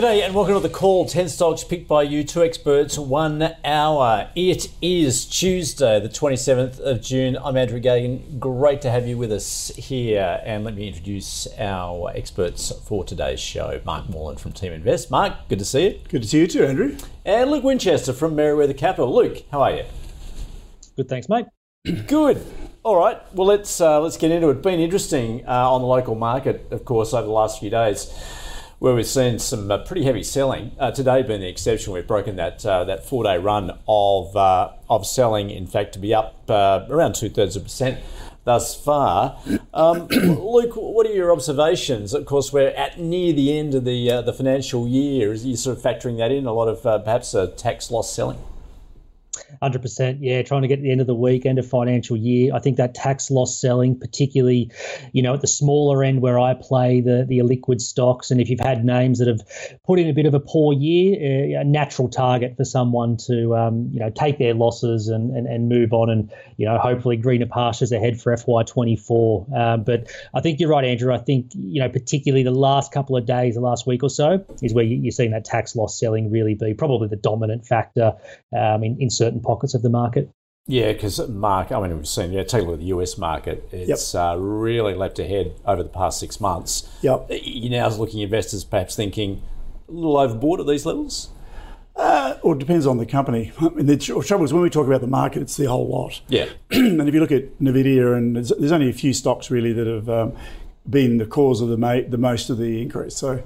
G'day and welcome to the call. 10 stocks picked by you, two experts, one hour. It is Tuesday, the 27th of June. I'm Andrew Geoghegan. Great to have you with us here. And let me introduce our experts for today's show Mark Moreland from Team Invest. Mark, good to see you. Good to see you too, Andrew. And Luke Winchester from Merewether Capital. Luke, how are you? Good, thanks, mate. Good. All right. Well, let's uh, let's get into it. Been interesting uh, on the local market, of course, over the last few days where we've seen some uh, pretty heavy selling. Uh, today being the exception, we've broken that uh, that four day run of uh, of selling. In fact, to be up uh, around two thirds of a percent thus far. Um, Luke, what are your observations? Of course, we're at near the end of the uh, the financial year. Is you sort of factoring that in? A lot of perhaps tax loss selling. Hundred percent, yeah. Trying to get to the end of the week, end of financial year. I think that tax loss selling, particularly, you know, at the smaller end where I play the the illiquid stocks, and if you've had names that have put in a bit of a poor year, uh, a natural target for someone to, um, you know, take their losses and, and and move on, and you know, hopefully greener pastures ahead for FY24. Um, but I think you're right, Andrew. I think you know, particularly the last couple of days, the last week or so, is where you're seeing that tax loss selling really be probably the dominant factor um, in in certain pockets of the market. Yeah, because Mark, I mean, we've seen, yeah, take a look at the US market. It's yep. uh, really leapt ahead over the past six months. Yep. You now looking at investors perhaps thinking a little overboard at these levels? Uh, well, it depends on the company. I mean, the trouble is when we talk about the market, it's the whole lot. Yeah. and if you look at Nvidia, and there's, there's only a few stocks really that have um, been the cause of the, ma- the most of the increase. So,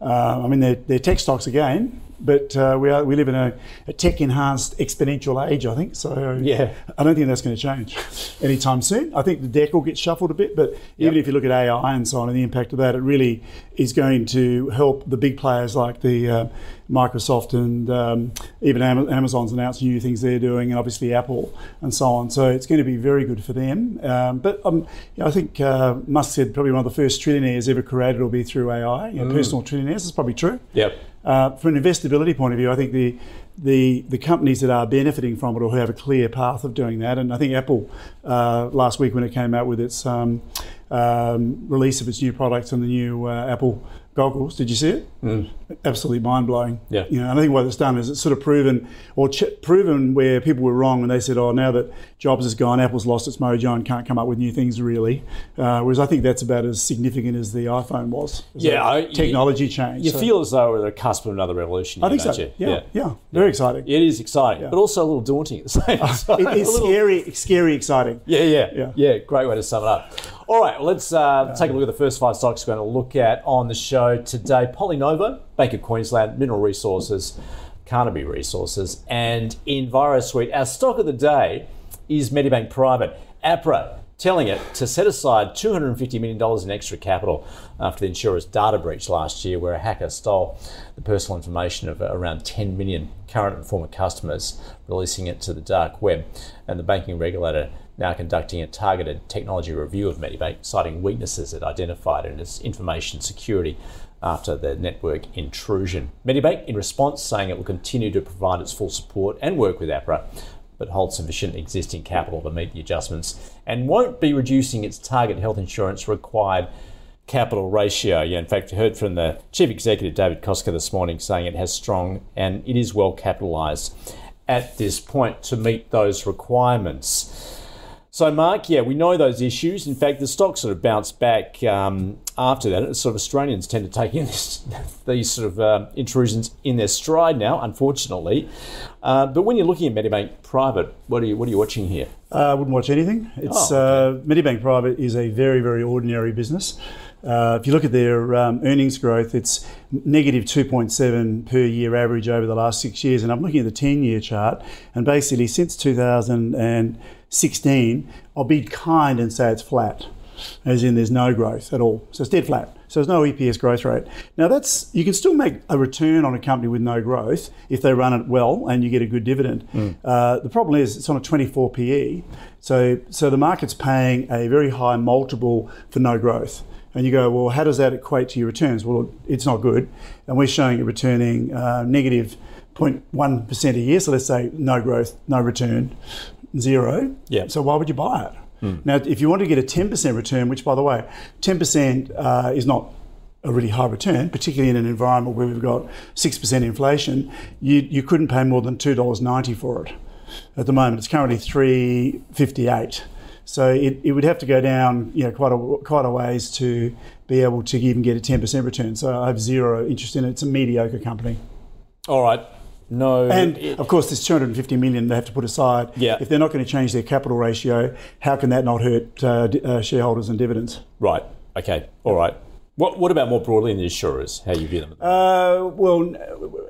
uh, I mean, they're, they're tech stocks again, but uh, we are we live in a, a, tech enhanced exponential age, I think. So yeah, I don't think that's going to change anytime soon. I think the deck will get shuffled a bit, but even yep. if you look at AI and so on and the impact of that, it really is going to help the big players like the uh, Microsoft and um, even Amazon's announced new things they're doing, and obviously Apple and so on. So it's going to be very good for them. Um, but um, you know, I think uh, Musk said probably one of the first trillionaires ever created will be through AI. You know, mm. Personal trillionaires is probably true. Yep. Uh, from an investability point of view, I think the the the companies that are benefiting from it or who have a clear path of doing that. And I think Apple uh, last week when it came out with its um, um, release of its new products and the new uh, Apple goggles. Did you see it? Mm. Absolutely mind blowing. Yeah. You know, and I think what it's done is it's sort of proven or ch- proven where people were wrong when they said, "Oh, now that Jobs has gone, Apple's lost its mojo and can't come up with new things really." Uh, whereas I think that's about as significant as the iPhone was. Yeah, I, technology you, change. You so. feel as though we're at the cusp of another revolution. I think so. Yeah, yeah, yeah, very exciting. It is exciting, yeah. but also a little daunting at the same time. it is scary, scary, exciting. Yeah, yeah, yeah, yeah. Great way to sum it up. All right, well, let's uh, take a look at the first five stocks we're going to look at on the show today. PolyNovo, Bank of Queensland, Mineral Resources, Carnaby Resources, and EnviroSuite. Our stock of the day is Medibank Private. APRA telling it to set aside $250 million in extra capital after the insurer's data breach last year, where a hacker stole the personal information of around 10 million current and former customers, releasing it to the dark web. And the banking regulator now conducting a targeted technology review of Medibank, citing weaknesses it identified in its information security after the network intrusion. Medibank, in response, saying it will continue to provide its full support and work with APRA, but hold sufficient existing capital to meet the adjustments and won't be reducing its target health insurance required capital ratio. Yeah, in fact, you heard from the chief executive David Koczkar this morning saying it has strong and it is well capitalised at this point to meet those requirements. So, Mark, yeah, we know those issues. In fact, the stock sort of bounced back um, after that. Sort of Australians tend to take in this, these sort of uh, intrusions in their stride now, unfortunately. Uh, but when you're looking at Medibank Private, what are you what are you watching here? Uh, I wouldn't watch anything. It's oh, okay. Uh, Medibank Private is a very very ordinary business. Uh, if you look at their um, earnings growth, it's negative 2.7 per year average over the last six years. And I'm looking at the 10 year chart, and basically since 2016, I'll be kind and say it's flat, as in there's no growth at all. So it's dead flat. So there's no EPS growth rate. Now that's you can still make a return on a company with no growth if they run it well and you get a good dividend. Mm. Uh, the problem is it's on a 24 PE, so so the market's paying a very high multiple for no growth and you go, well, how does that equate to your returns? Well, it's not good. And we're showing it returning uh, negative 0.1% a year. So let's say no growth, no return, zero. Yeah. So why would you buy it? Mm. Now, if you want to get a 10% return, which by the way, 10% uh, is not a really high return, particularly in an environment where we've got 6% inflation, you, you couldn't pay more than $2.90 for it. At the moment, it's currently 358 so it, it would have to go down, you know, quite a quite a ways to be able to even get a ten percent return. So I have zero interest in it. It's a mediocre company. All right. No. And of course, there's 250 million they have to put aside. Yeah. If they're not going to change their capital ratio, how can that not hurt uh, uh, shareholders and dividends? Right. Okay. All right. What, what about more broadly in the insurers? How you view them? Uh, well,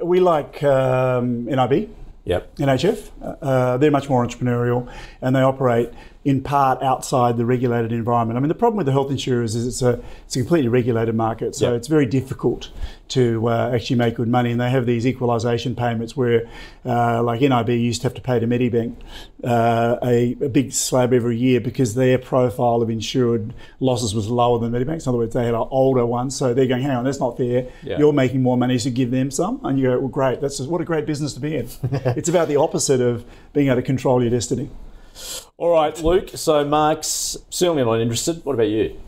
we like um, NIB. Yep. NHF. Uh, they're much more entrepreneurial and they operate in part outside the regulated environment. I mean, the problem with the health insurers is it's a it's a completely regulated market, so yep. it's very difficult to uh, actually make good money. And they have these equalisation payments where, uh, like NIB used to have to pay to Medibank uh, a, a, big slab every year because their profile of insured losses was lower than Medibank's. In other words, they had an older one, so they're going, hang on, that's not fair. Yeah. You're making more money, so give them some. And you go, well, great. That's just, what a great business to be in. it's about the opposite of being able to control your destiny. All right, Luke. So Mark's certainly not interested. What about you?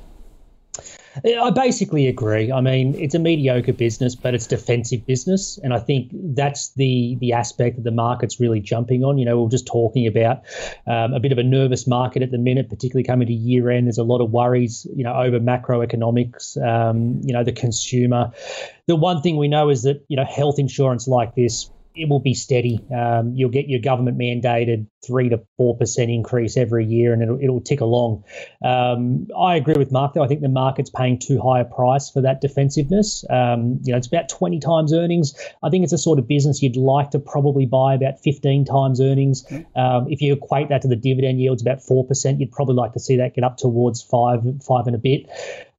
I basically agree. I mean, it's a mediocre business, but it's defensive business, and I think that's the the aspect that the market's really jumping on. You know, we are just talking about um, a bit of a nervous market at the minute, particularly coming to year end. There's a lot of worries, you know, over macroeconomics. Um, you know, the consumer. The one thing we know is that you know health insurance like this it will be steady. Um, you'll get your government mandated three to four percent increase every year, and it'll, it'll tick along. Um, I agree with Mark though. I think the market's paying too high a price for that defensiveness. Um, you know, it's about twenty times earnings. I think it's a sort of business you'd like to probably buy about fifteen times earnings. Um, if you equate that to the dividend yields about four percent, you'd probably like to see that get up towards five, five and a bit.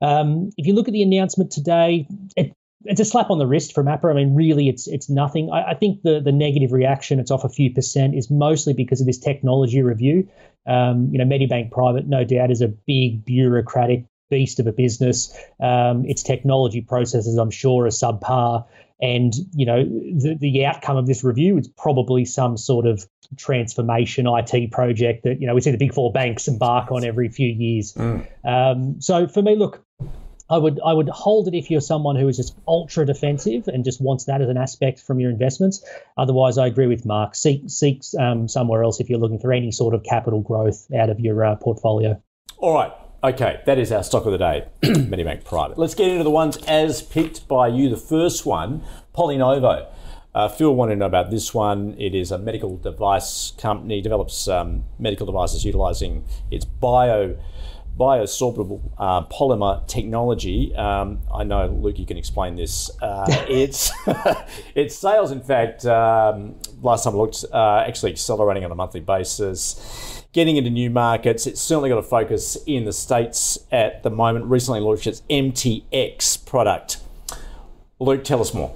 Um, if you look at the announcement today, it it's a slap on the wrist from APRA. I mean, really, it's it's nothing. I, I, think the the negative reaction, it's off a few percent, is mostly because of this technology review. Um, you know, Medibank Private, no doubt, is a big bureaucratic beast of a business. Um, its technology processes, I'm sure, are subpar. And you know, the the outcome of this review is probably some sort of transformation IT project that you know we see the big four banks embark on every few years. Mm. Um, so for me, look, I would I would hold it if you're someone who is just ultra defensive and just wants that as an aspect from your investments. Otherwise, I agree with Mark. Seek seek um, somewhere else if you're looking for any sort of capital growth out of your uh, portfolio. All right. Okay, that is our stock of the day, Medibank Private. Let's get into the ones as picked by you. The first one, PolyNovo. Uh, Phil wanted to know about this one. It is a medical device company, develops um, medical devices utilizing its bio biosorbable uh, polymer technology. Um, I know, Luke, you can explain this. Uh, it's its sales, in fact, um, last time I looked, uh, actually accelerating on a monthly basis. Getting into new markets. It's certainly got a focus in the States at the moment. Recently launched its MTX product. Luke, tell us more.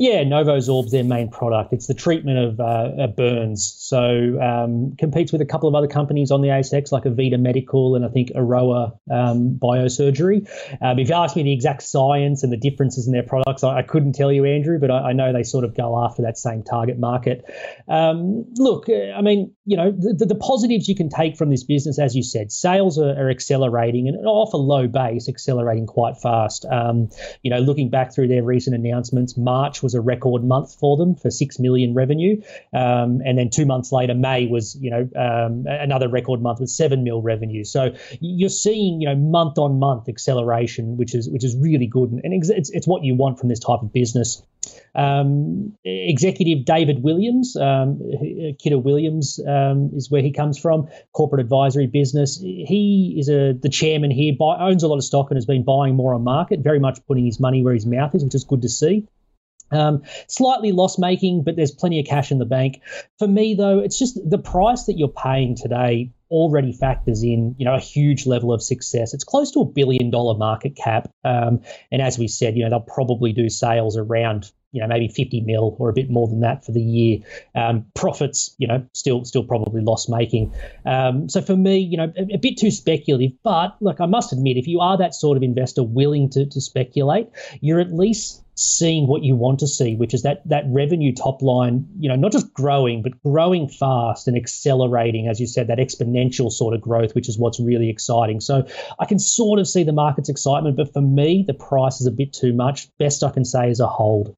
Yeah, Novosorb's their main product. It's the treatment of uh, burns. So um, competes with a couple of other companies on the ASX like Avita Medical and I think Aroa um, Biosurgery. Um, if you ask me the exact science and the differences in their products, I, I couldn't tell you, Andrew, but I, I, know they sort of go after that same target market. Um, look, uh, I mean, you know, the, the, positives you can take from this business, as you said, sales are, are accelerating and off a low base, accelerating quite fast. Um, you know, looking back through their recent announcements, March was was a record month for them for six million revenue, um, and then two months later, May was you know um, another record month with seven mil revenue. So you're seeing you know month on month acceleration, which is which is really good, and it's it's what you want from this type of business. Um, executive David Williams, um, Kidder Williams um, is where he comes from, corporate advisory business. He is a the chairman here, buy, owns a lot of stock and has been buying more on market, very much putting his money where his mouth is, which is good to see. Um, slightly loss making, but there's plenty of cash in the bank. For me, though, it's just the price that you're paying today already factors in, you know, a huge level of success. It's close to a billion dollar market cap, um, and as we said, you know, they'll probably do sales around you know maybe 50 mil or a bit more than that for the year. Um, profits, you know, still still probably loss making. Um, so for me, you know, a, a, bit too speculative. But look, I must admit, if you are that sort of investor willing to to speculate, you're at least seeing what you want to see, which is that that revenue top line, you know, not just growing, but growing fast and accelerating, as you said, that exponential sort of growth, which is what's really exciting. So I can sort of see the market's excitement, but for me, the price is a bit too much. Best I can say is a hold.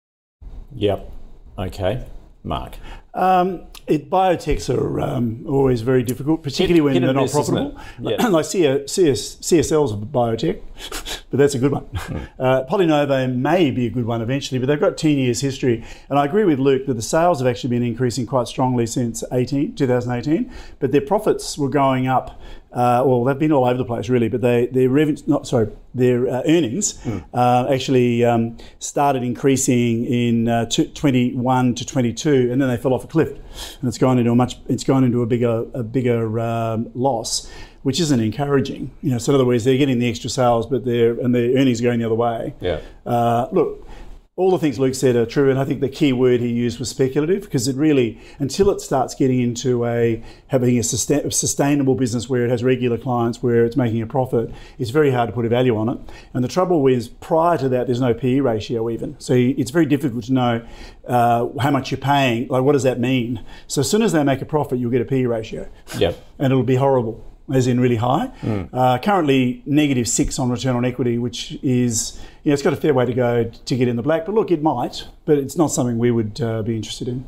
Yep. Okay. Mark. Um, it, biotechs are um, always very difficult, particularly hit, when hit they're not profitable. Yeah. like CS, CS, CSL's a biotech, but that's a good one. Mm. Uh, PolyNovo may be a good one eventually, but they've got 10 years history. And I agree with Luke that the sales have actually been increasing quite strongly since 18, 2018, but their profits were going up uh, well, they've been all over the place really, but they, their revenue, not sorry, their uh, earnings mm. uh, actually um, started increasing in uh, 21 to 22, and then they fell off a cliff, and it's gone into a much, it's gone into a bigger, a bigger um, loss, which isn't encouraging. You know, so in other words, they're getting the extra sales, but their and their earnings are going the other way. Yeah. Uh, look, all the things Luke said are true, and I think the key word he used was speculative because it really, until it starts getting into a having a sustainable business where it has regular clients, where it's making a profit, it's very hard to put a value on it. And the trouble is, prior to that, there's no PE ratio even, so it's very difficult to know uh, how much you're paying. Like, what does that mean? So as soon as they make a profit, you'll get a PE ratio. Yep. And it'll be horrible as in really high. Mm. Uh, currently negative six on return on equity, which is you know it's got a fair way to go to get in the black. But look, it might, but it's not something we would uh, be interested in.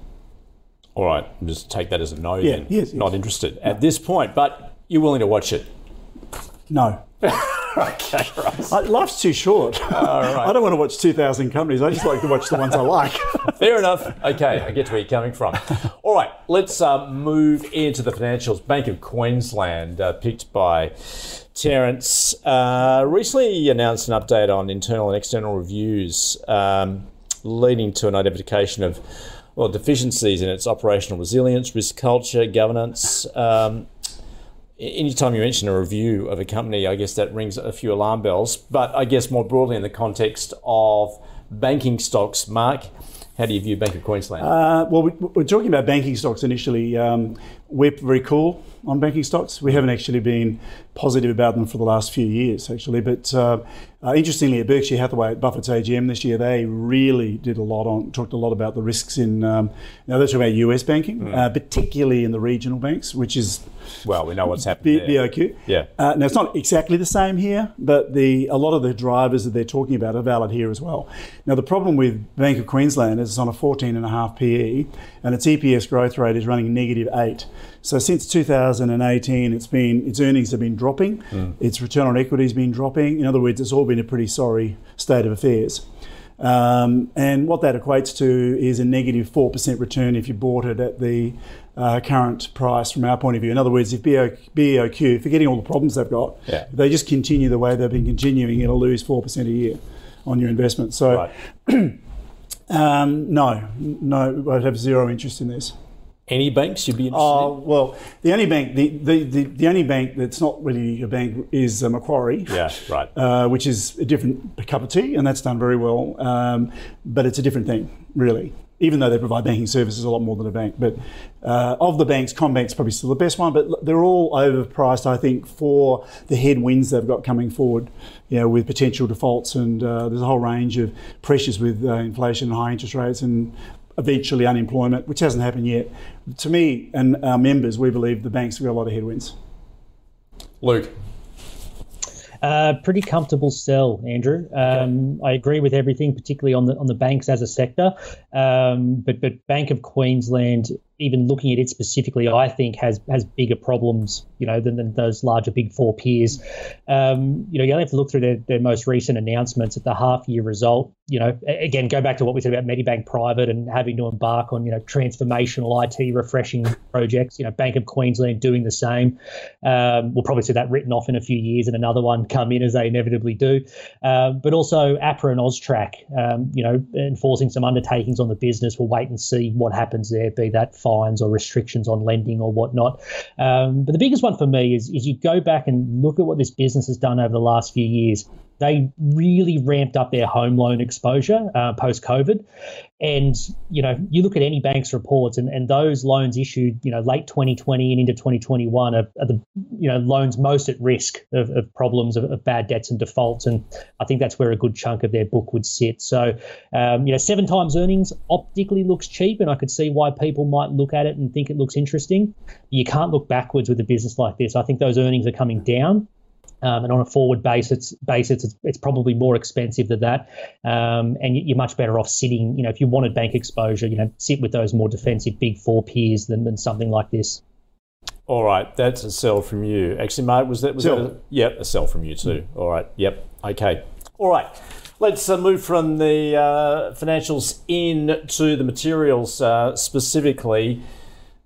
All right, just take that as a no. Yeah, then. Yes, not yes. interested at this point, but you're willing to watch it. No. okay, right. life's too short. I don't want to watch 2,000 companies. I just like to watch the ones I like. Fair enough. Okay, I get to where you're coming from. All right, let's uh, move into the financials. Bank of Queensland, uh, picked by Terence, uh, recently announced an update on internal and external reviews, um, leading to an identification of well deficiencies in its operational resilience, risk culture, governance. Um, anytime you mention a review of a company, I guess that rings a few alarm bells. But I guess more broadly in the context of banking stocks, Mark, how do you view Bank of Queensland? Uh, well, we, are talking about banking stocks initially. Um, we're very cool on banking stocks. We haven't actually been positive about them for the last few years, actually. But uh, uh, interestingly, at Berkshire Hathaway at Buffett's AGM this year, they really did a lot on, talked a lot about the risks in, um, now they're talking about US banking, mm. uh, particularly in the regional banks, which is. Well, we know what's happening. B- BOQ. Yeah. Uh, now, it's not exactly the same here, but the a lot of the drivers that they're talking about are valid here as well. Now, the problem with Bank of Queensland is it's on a 14.5 PE, and its EPS growth rate is running negative 8. So since 2018, it's been its earnings have been dropping, mm. its return on equity has been dropping. In other words, it's all been a pretty sorry state of affairs. Um, and what that equates to is a negative 4% return if you bought it at the uh, current price from our point of view. In other words, if BOQ, forgetting all the problems they've got, yeah. they just continue the way they've been continuing, it'll lose 4% a year on your investment. So, right. um, no, no, I'd have zero interest in this. Any banks you'd be interested oh, in? well, the only bank, the, the, the, the, only bank that's not really a bank is uh, Macquarie. Yeah, right. Uh, which is a different cup of tea, and that's done very well. Um, but it's a different thing, really. Even though they provide banking services a lot more than a bank, but uh, of the banks, Combank's probably still the best one. But they're all overpriced, I think, for the headwinds they've got coming forward. You know, with potential defaults, and uh, there's a whole range of pressures with uh, inflation and high interest rates, and eventually unemployment, which hasn't happened yet. To me and our members, we believe the banks have got a lot of headwinds. Luke. Uh, pretty comfortable sell, Andrew. Um, okay. I agree with everything, particularly on the on the banks as a sector. Um, but but Bank of Queensland even looking at it specifically, I think has has bigger problems, you know, than, than those larger big four peers. Um, you know, you only have to look through their, their most recent announcements at the half year result. You know, again, go back to what we said about Medibank Private and having to embark on you know transformational IT refreshing projects. You know, Bank of Queensland doing the same. Um, we'll probably see that written off in a few years and another one come in as they inevitably do. Um, but also APRA and Austrac, um, you know, enforcing some undertakings on the business. We'll wait and see what happens there. Be that fines or restrictions on lending or whatnot. Um, but the biggest one for me is, is you go back and look at what this business has done over the last few years they really ramped up their home loan exposure uh, post COVID. And, you know, you look at any bank's reports and, and those loans issued, you know, late 2020 and into 2021 are, are the, you know, loans most at risk of, of problems of, of, bad debts and defaults. And I think that's where a good chunk of their book would sit. So, um, you know, seven times earnings optically looks cheap. And I could see why people might look at it and think it looks interesting. You can't look backwards with a business like this. I think those earnings are coming down. Um, and on a forward basis, basis it's, it's probably more expensive than that. Um, and you're much better off sitting, you know, if you wanted bank exposure, you know, sit with those more defensive big four peers than, than something like this. All right, that's a sell from you. Actually, Mark, was that was sell. that? A, yep, a sell from you too. All right, yep, okay. All right, let's uh, move from the uh, financials in to the materials uh, specifically.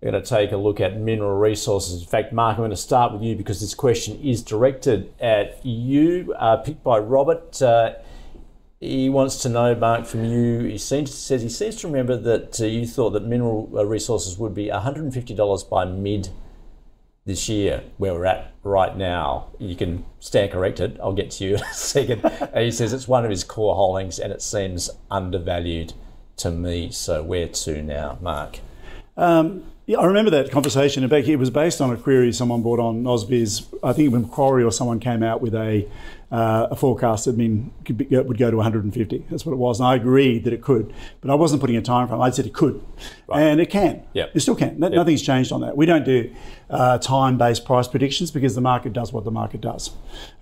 We're going to take a look at mineral resources. In fact, Mark, I'm going to start with you because this question is directed at you, uh, picked by Robert. Uh, he wants to know, Mark, from you. He seems, says he seems to remember that uh, you thought that mineral uh, resources would be $150 by mid this year, where we're at right now. You can stand corrected. I'll get to you in a second. he says it's one of his core holdings and it seems undervalued to me. So where to now, Mark? Um, yeah, I remember that conversation. In fact, it was based on a query someone brought on Ausbiz. I think Macquarie or someone came out with a uh, a forecast that mean be, would go to 150. That's what it was, and I agreed that it could, but I wasn't putting a time frame. I said it could, right. and it can. Yep. It still can. Yep. Nothing's changed on that. We don't do uh, time-based price predictions because the market does what the market does.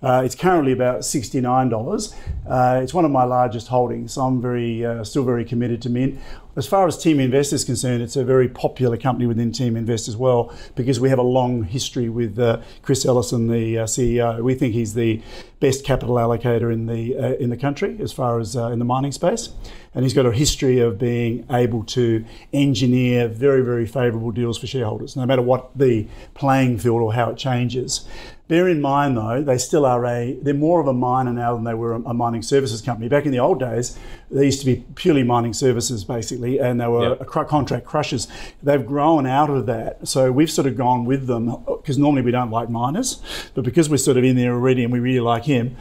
Uh, it's currently about $69. Uh, it's one of my largest holdings, so I'm very uh, still very committed to Min. As far as Team Invest is concerned, it's a very popular company within Team Invest as well because we have a long history with uh, Chris Ellison, the CEO. We think he's the best capital allocator in the uh, in the country as far as uh, in the mining space, and he's got a history of being able to engineer very very favourable deals for shareholders, no matter what the playing field or how it changes. Bear in mind, though, they still are a, they're more of a miner now than they were a, mining services company. Back in the old days, they used to be purely mining services, basically, and they were yep. contract crushers. They've grown out of that. So we've sort of gone with them because normally we don't like miners, but because we're sort of in there already and we really like him,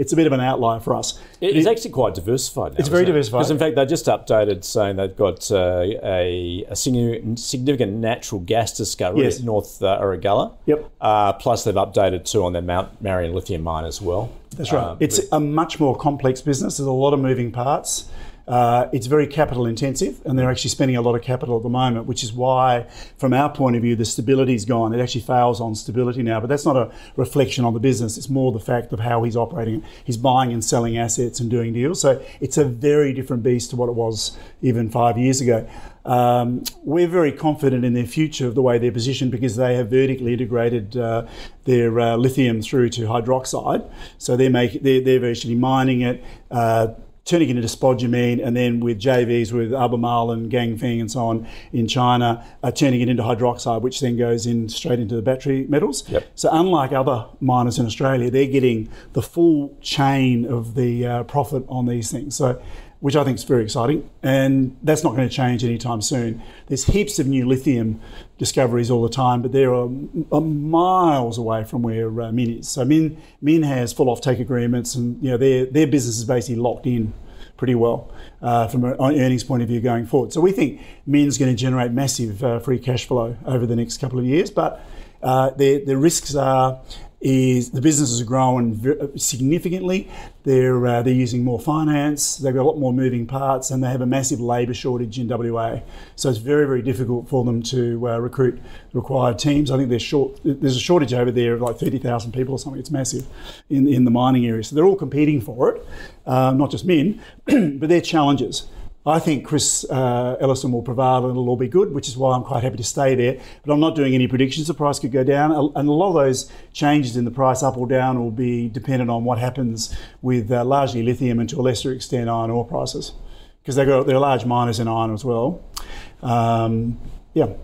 it's a bit of an outlier for us. It is actually quite diversified now. It's very diversified. Because in fact, they just updated saying they've got uh, a, a, significant natural gas discovery yes. at North uh, Erregulla. Yep. Uh, plus, they've updated too on their Mount Marion lithium mine as well. That's right. Uh, it's a much more complex business. There's a lot of moving parts. Uh, it's very capital intensive, and they're actually spending a lot of capital at the moment, which is why, from our point of view, the stability's gone. It actually fails on stability now, but that's not a reflection on the business. It's more the fact of how he's operating. He's buying and selling assets and doing deals. So it's a very different beast to what it was even five years ago. Um, we're very confident in their future of the way they're positioned because they have vertically integrated uh, their uh, lithium through to hydroxide. So they're making they're, they're virtually mining it. Uh, turning it into spodumene, and then with JVs with Albemarle and Ganfeng and so on in China, uh, turning it into hydroxide, which then goes in straight into the battery metals. Yep. So unlike other miners in Australia, they're getting the full chain of the uh, profit on these things. So which I think is very exciting, and that's not going to change anytime soon. There's heaps of new lithium discoveries all the time, but they're miles away from where uh, Min is. So Min Min has full offtake agreements, and you know their their business is basically locked in pretty well uh, from an earnings point of view going forward. So we think Min's going to generate massive uh, free cash flow over the next couple of years, but uh, the the risks are is the businesses are growing significantly. They're uh, they're using more finance. They've got a lot more moving parts, and they have a massive labour shortage in WA. So it's very very difficult for them to uh, recruit required teams. I think there's short there's a shortage over there of like thirty thousand people or something. It's massive in in the mining area. So they're all competing for it, um, not just men, but they're challenges. I think Chris uh, Ellison will prevail and it'll all be good, which is why I'm quite happy to stay there. But I'm not doing any predictions. The price could go down, and a lot of those changes in the price up or down will be dependent on what happens with uh, largely lithium and to a lesser extent iron ore prices, because they got they're large miners in iron as well. Um, yeah.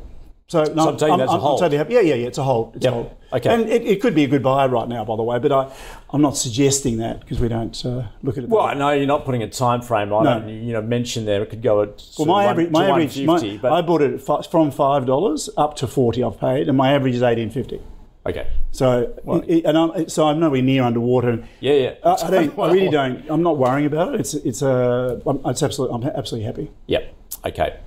So, no, so I'm, I'm, I'm, I'm totally happy. Yeah, yeah, yeah. It's a hold. It's yep. a hold. Okay. And it, it, could be a good buy right now, by the way, but I, I'm not suggesting that because we don't uh, look at it. Well, I know you're not putting a time frame on no. it. You know, mentioned there it could go at well, my average, my average, my, but I bought it from five dollars up to forty. I've paid, and my average is eighteen fifty. Okay. So it, and I'm, so I'm nowhere near underwater. Yeah, yeah. I, I, don't. I really don't. I'm not worrying about it. It's it's a. It's absolutely. I'm absolutely happy. Yep. Okay.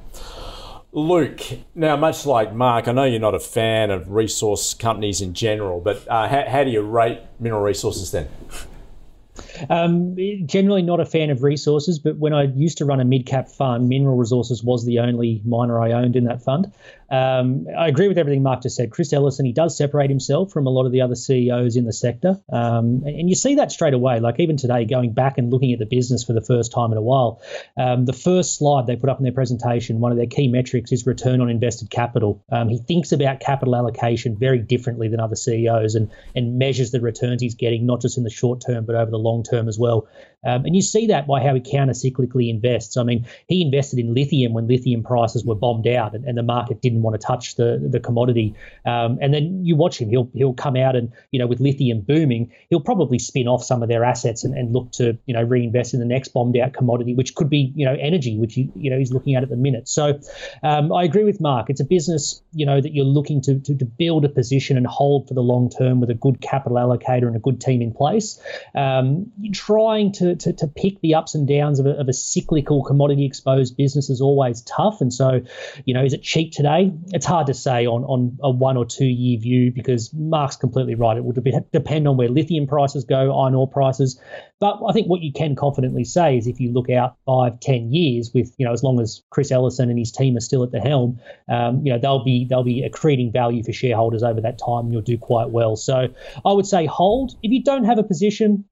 Luke, now much like Mark, I know you're not a fan of resource companies in general, but uh, how, how do you rate mineral resources then? Um, generally not a fan of resources, but when I used to run a mid cap fund, Mineral Resources was the only miner I owned in that fund. Um, I agree with everything Mark just said. Chris Ellison, he does separate himself from a lot of the other CEOs in the sector. Um, and you see that straight away. Like even today, going back and looking at the business for the first time in a while, um, the first slide they put up in their presentation, one of their key metrics is return on invested capital. Um, he thinks about capital allocation very differently than other CEOs and, and measures the returns he's getting, not just in the short term, but over the long term as well. Um, and you see that by how he counter cyclically invests. I mean, he invested in lithium when lithium prices were bombed out and, and the market didn't want to touch the, the commodity. Um, and then you watch him, he'll, he'll come out and, you know, with lithium booming, he'll probably spin off some of their assets and, and look to, you know, reinvest in the next bombed out commodity, which could be, you know, energy, which, he, you know, he's looking at at the minute. So um, I agree with Mark. It's a business, you know, that you're looking to, to, to build a position and hold for the long term with a good capital allocator and a good team in place. Um, trying to to, to, pick the ups and downs of a, of a cyclical commodity exposed business is always tough. And so, you know, is it cheap today? It's hard to say on, on a one or two year view because Mark's completely right. It will depend on where lithium prices go, iron ore prices. But I think what you can confidently say is if you look out five, ten years with, you know, as long as Chris Ellison and his team are still at the helm, um, you know, they'll be they'll be accreting value for shareholders over that time and you'll do quite well. So I would say hold. If you don't have a position,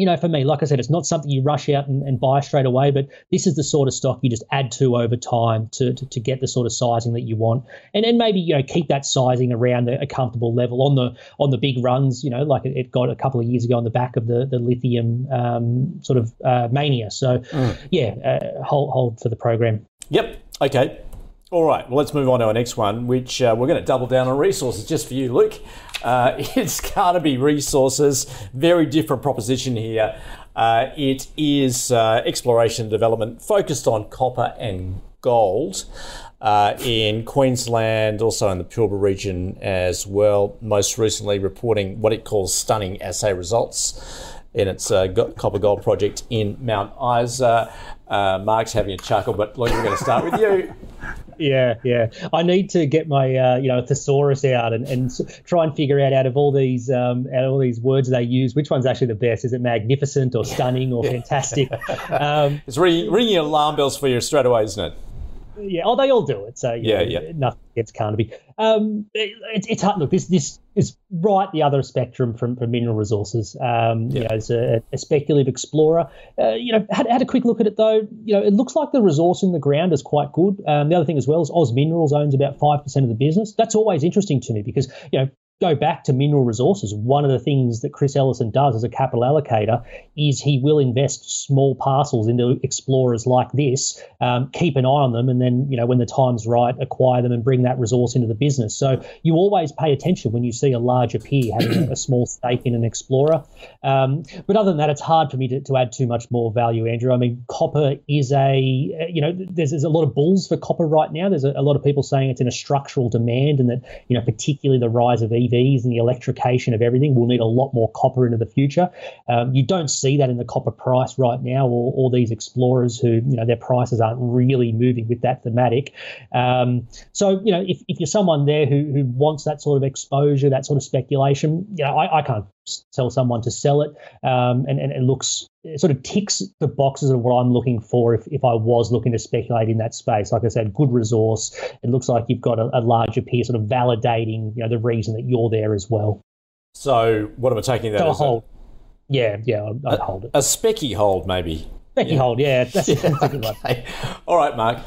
you know, for me, like I said, it's not something you rush out and, and, buy straight away, but this is the sort of stock you just add to over time to, to, to get the sort of sizing that you want, and then maybe you know keep that sizing around a, a comfortable level on the on the big runs, you know, like it, it, got a couple of years ago on the back of the the lithium um, sort of uh, mania. So mm. yeah, uh, hold hold for the program. Yep. Okay. All right, well, let's move on to our next one, which uh, we're going to double down on resources just for you, Luke. Uh, to be Resources, very different proposition here. Uh, it is uh, exploration and development focused on copper and gold. Uh, in Queensland, also in the Pilbara region as well. Most recently, reporting what it calls stunning assay results in its uh, copper gold project in Mount Isa. Uh, Mark's having a chuckle, but Luke, we're going to start with you. Yeah, yeah. I need to get my uh, you know thesaurus out and, and try and figure out out of all these um, out of all these words they use, which one's actually the best? Is it magnificent or stunning or fantastic? Um, it's ringing, ringing alarm bells for you straight away, isn't it? yeah, oh, they all do it. So yeah, know, yeah, nothing against Carnaby. Um, it, it's hard. Look, this this is right the other spectrum from, from mineral resources. Um, yeah. You know, as a, a speculative explorer, uh, you know, had, had a quick look at it though. You know, it looks like the resource in the ground is quite good. Um, the other thing as well is Oz Minerals owns about five percent of the business. That's always interesting to me because you know go back to mineral resources, one of the things that Chris Ellison does as a capital allocator is he will invest small parcels into explorers like this, um, keep an eye on them, and then you know when the time's right, acquire them and bring that resource into the business. So you always pay attention when you see a larger peer having a small stake in an explorer. Um, but other than that, it's hard for me to, to add too much more value, Andrew. I mean, copper is a you know there's, there's a lot of bulls for copper right now. There's a, a lot of people saying it's in a structural demand, and that you know particularly the rise of EV EVs and the electrification of everything, we'll need a lot more copper into the future. Um, you don't see that in the copper price right now, or all these explorers who, you know, their prices aren't really moving with that thematic. Um, so, you know, if, if you're someone there who, who wants that sort of exposure, that sort of speculation, you know, I, I can't tell someone to sell it um, and, and it looks it sort of ticks the boxes of what I'm looking for if, if I was looking to speculate in that space. Like I said, good resource. It looks like you've got a, a larger peer sort of validating you know the reason that you're there as well. So what am I taking that so as? hold. A, yeah, yeah, I'd, I'd hold it. A specky hold, maybe. Specky yeah. hold, yeah. That's, yeah, that's a good okay. one. All right, Mark.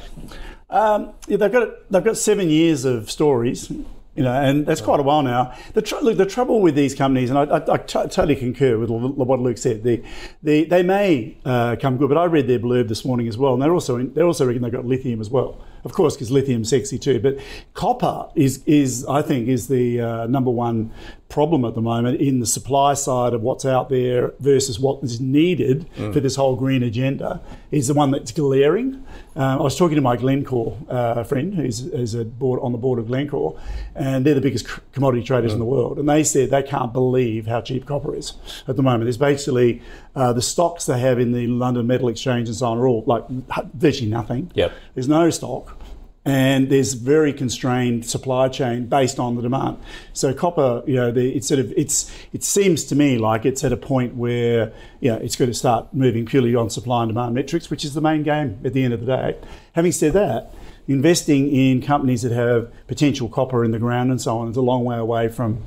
Um, yeah, they've got they've got seven years of stories you know, and that's quite a while now. The tr- look, the trouble with these companies, and I, I, I t- totally concur with what Luke said. They, they, they may uh, come good, but I read their blurb this morning as well, and they're also in, they're also reckon they've got lithium as well of course, because lithium's sexy too. But copper is, is I think, is the uh, number one problem at the moment in the supply side of what's out there versus what is needed mm. for this whole green agenda is the one that's glaring. Um, I was talking to my Glencore uh, friend who's, who's a board, on the board of Glencore, and they're the biggest commodity traders mm. in the world. And they said they can't believe how cheap copper is at the moment. There's basically uh, the stocks they have in the London Metal Exchange and so on are all like virtually nothing. Yep. There's no stock and there's very constrained supply chain based on the demand. So copper, you know, the, it's sort of it's it seems to me like it's at a point where you know it's going to start moving purely on supply and demand metrics, which is the main game at the end of the day. Having said that, investing in companies that have potential copper in the ground and so on. It's a long way away from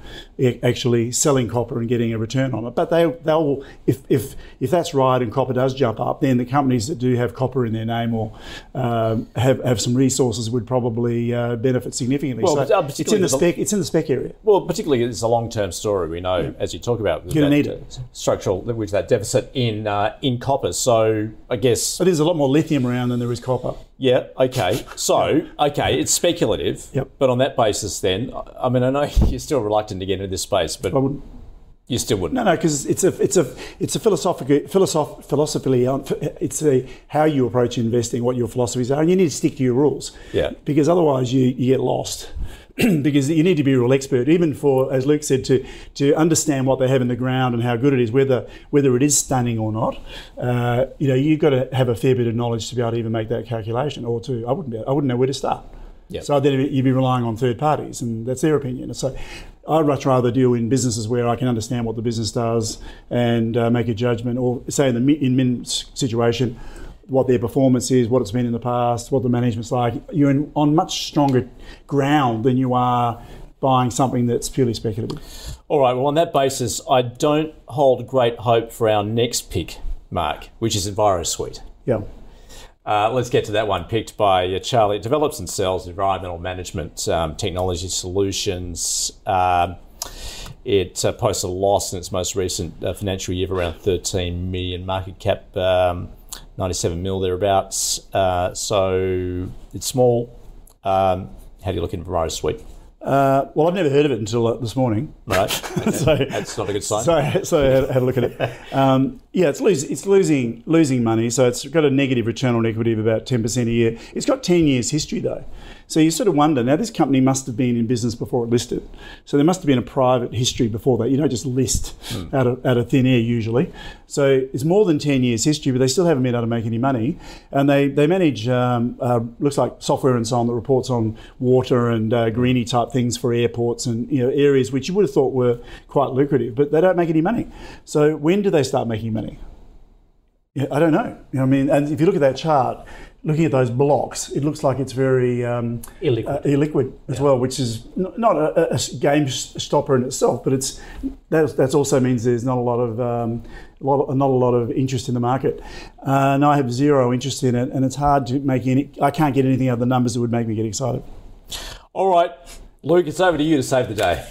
actually selling copper and getting a return on it. But they they'll if if if that's right and copper does jump up, then the companies that do have copper in their name or um, have have some resources would probably uh, benefit significantly. Well, so it's in the spec. It's in the spec area. Well, particularly it's a long term story. We know yeah. as you talk about you need it. structural which that deficit in uh, in copper. So I guess but there's a lot more lithium around than there is copper. Yeah. Okay. So okay, it's speculative. Yep. But on that basis, then I mean, I know you're still reluctant to get into this space, but you still wouldn't. No, no, because it's a it's a it's a philosophical philosoph, philosophically it's a how you approach investing, what your philosophies are, and you need to stick to your rules. Yeah. Because otherwise, you, you get lost. because you need to be a real expert, even for, as Luke said, to to understand what they have in the ground and how good it is, whether whether it is stunning or not. Uh, you know, you've got to have a fair bit of knowledge to be able to even make that calculation, or to I wouldn't be, I wouldn't know where to start. Yep. So then you'd be relying on third parties, and that's their opinion. So I'd much rather deal in businesses where I can understand what the business does and uh, make a judgment, or say in the in Min's situation, what their performance is, what it's been in the past, what the management's like. You're in, on much stronger ground than you are buying something that's purely speculative. All right. Well, on that basis, I don't hold great hope for our next pick, Mark, which is EnviroSuite. Yeah. Uh, let's get to that one picked by uh, Charlie. It develops and sells environmental management um, technology solutions. Um, it uh, posted a loss in its most recent uh, financial year of around 13 million market cap, um, 97 mil thereabouts. Uh, so it's small. Um, how do you look in EnviroSuite? Uh, well, I've never heard of it until uh, this morning. Right. So that's not a good sign. So, so I had, had a look at it. Um, yeah, it's, lose, it's losing losing money. So it's got a negative return on equity of about ten percent a year. It's got ten years history though. So you sort of wonder now, this company must have been in business before it listed. So there must have been a private history before that. You don't just list mm. out, of, out of thin air usually. So it's more than 10 years history, but they still haven't been able to make any money. And they, they manage, um, uh, looks like software and so on that reports on water and uh, greeny type things for airports and you know areas which you would have thought were quite lucrative, but they don't make any money. So when do they start making money? I don't know. Know I mean, and if you look at that chart, looking at those blocks, it looks like it's very um, illiquid, uh, illiquid as yeah. well, which is not a, a, game stopper in itself, but it's that also means there's not a lot of um, a lot not a lot of interest in the market. Uh, and I have zero interest in it, and it's hard to make any. I can't get anything out of the numbers that would make me get excited. All right, Luke, it's over to you to save the day.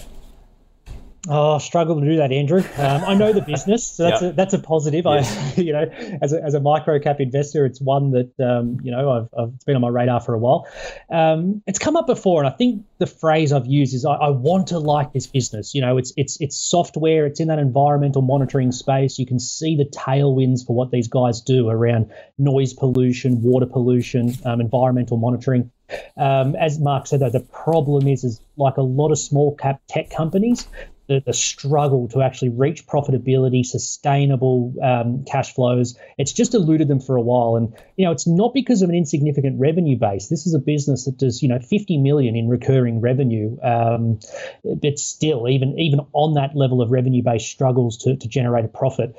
Oh, struggle to do that, Andrew. Um, I know the business, so that's yep. a, that's a positive. I, you know, as a, as a micro cap investor, it's one that um, you know I've, I've, it's been on my radar for a while. Um, it's come up before, and I think the phrase I've used is I, I, want to like this business. You know, it's it's it's software. It's in that environmental monitoring space. You can see the tailwinds for what these guys do around noise pollution, water pollution, um, environmental monitoring Um, as Mark said, though, the problem is, is like a lot of small cap tech companies, the, the struggle to actually reach profitability, sustainable um, cash flows. It's just eluded them for a while, and you know it's not because of an insignificant revenue base. This is a business that does you know 50 million in recurring revenue, um, but still, even even on that level of revenue base, struggles to to generate a profit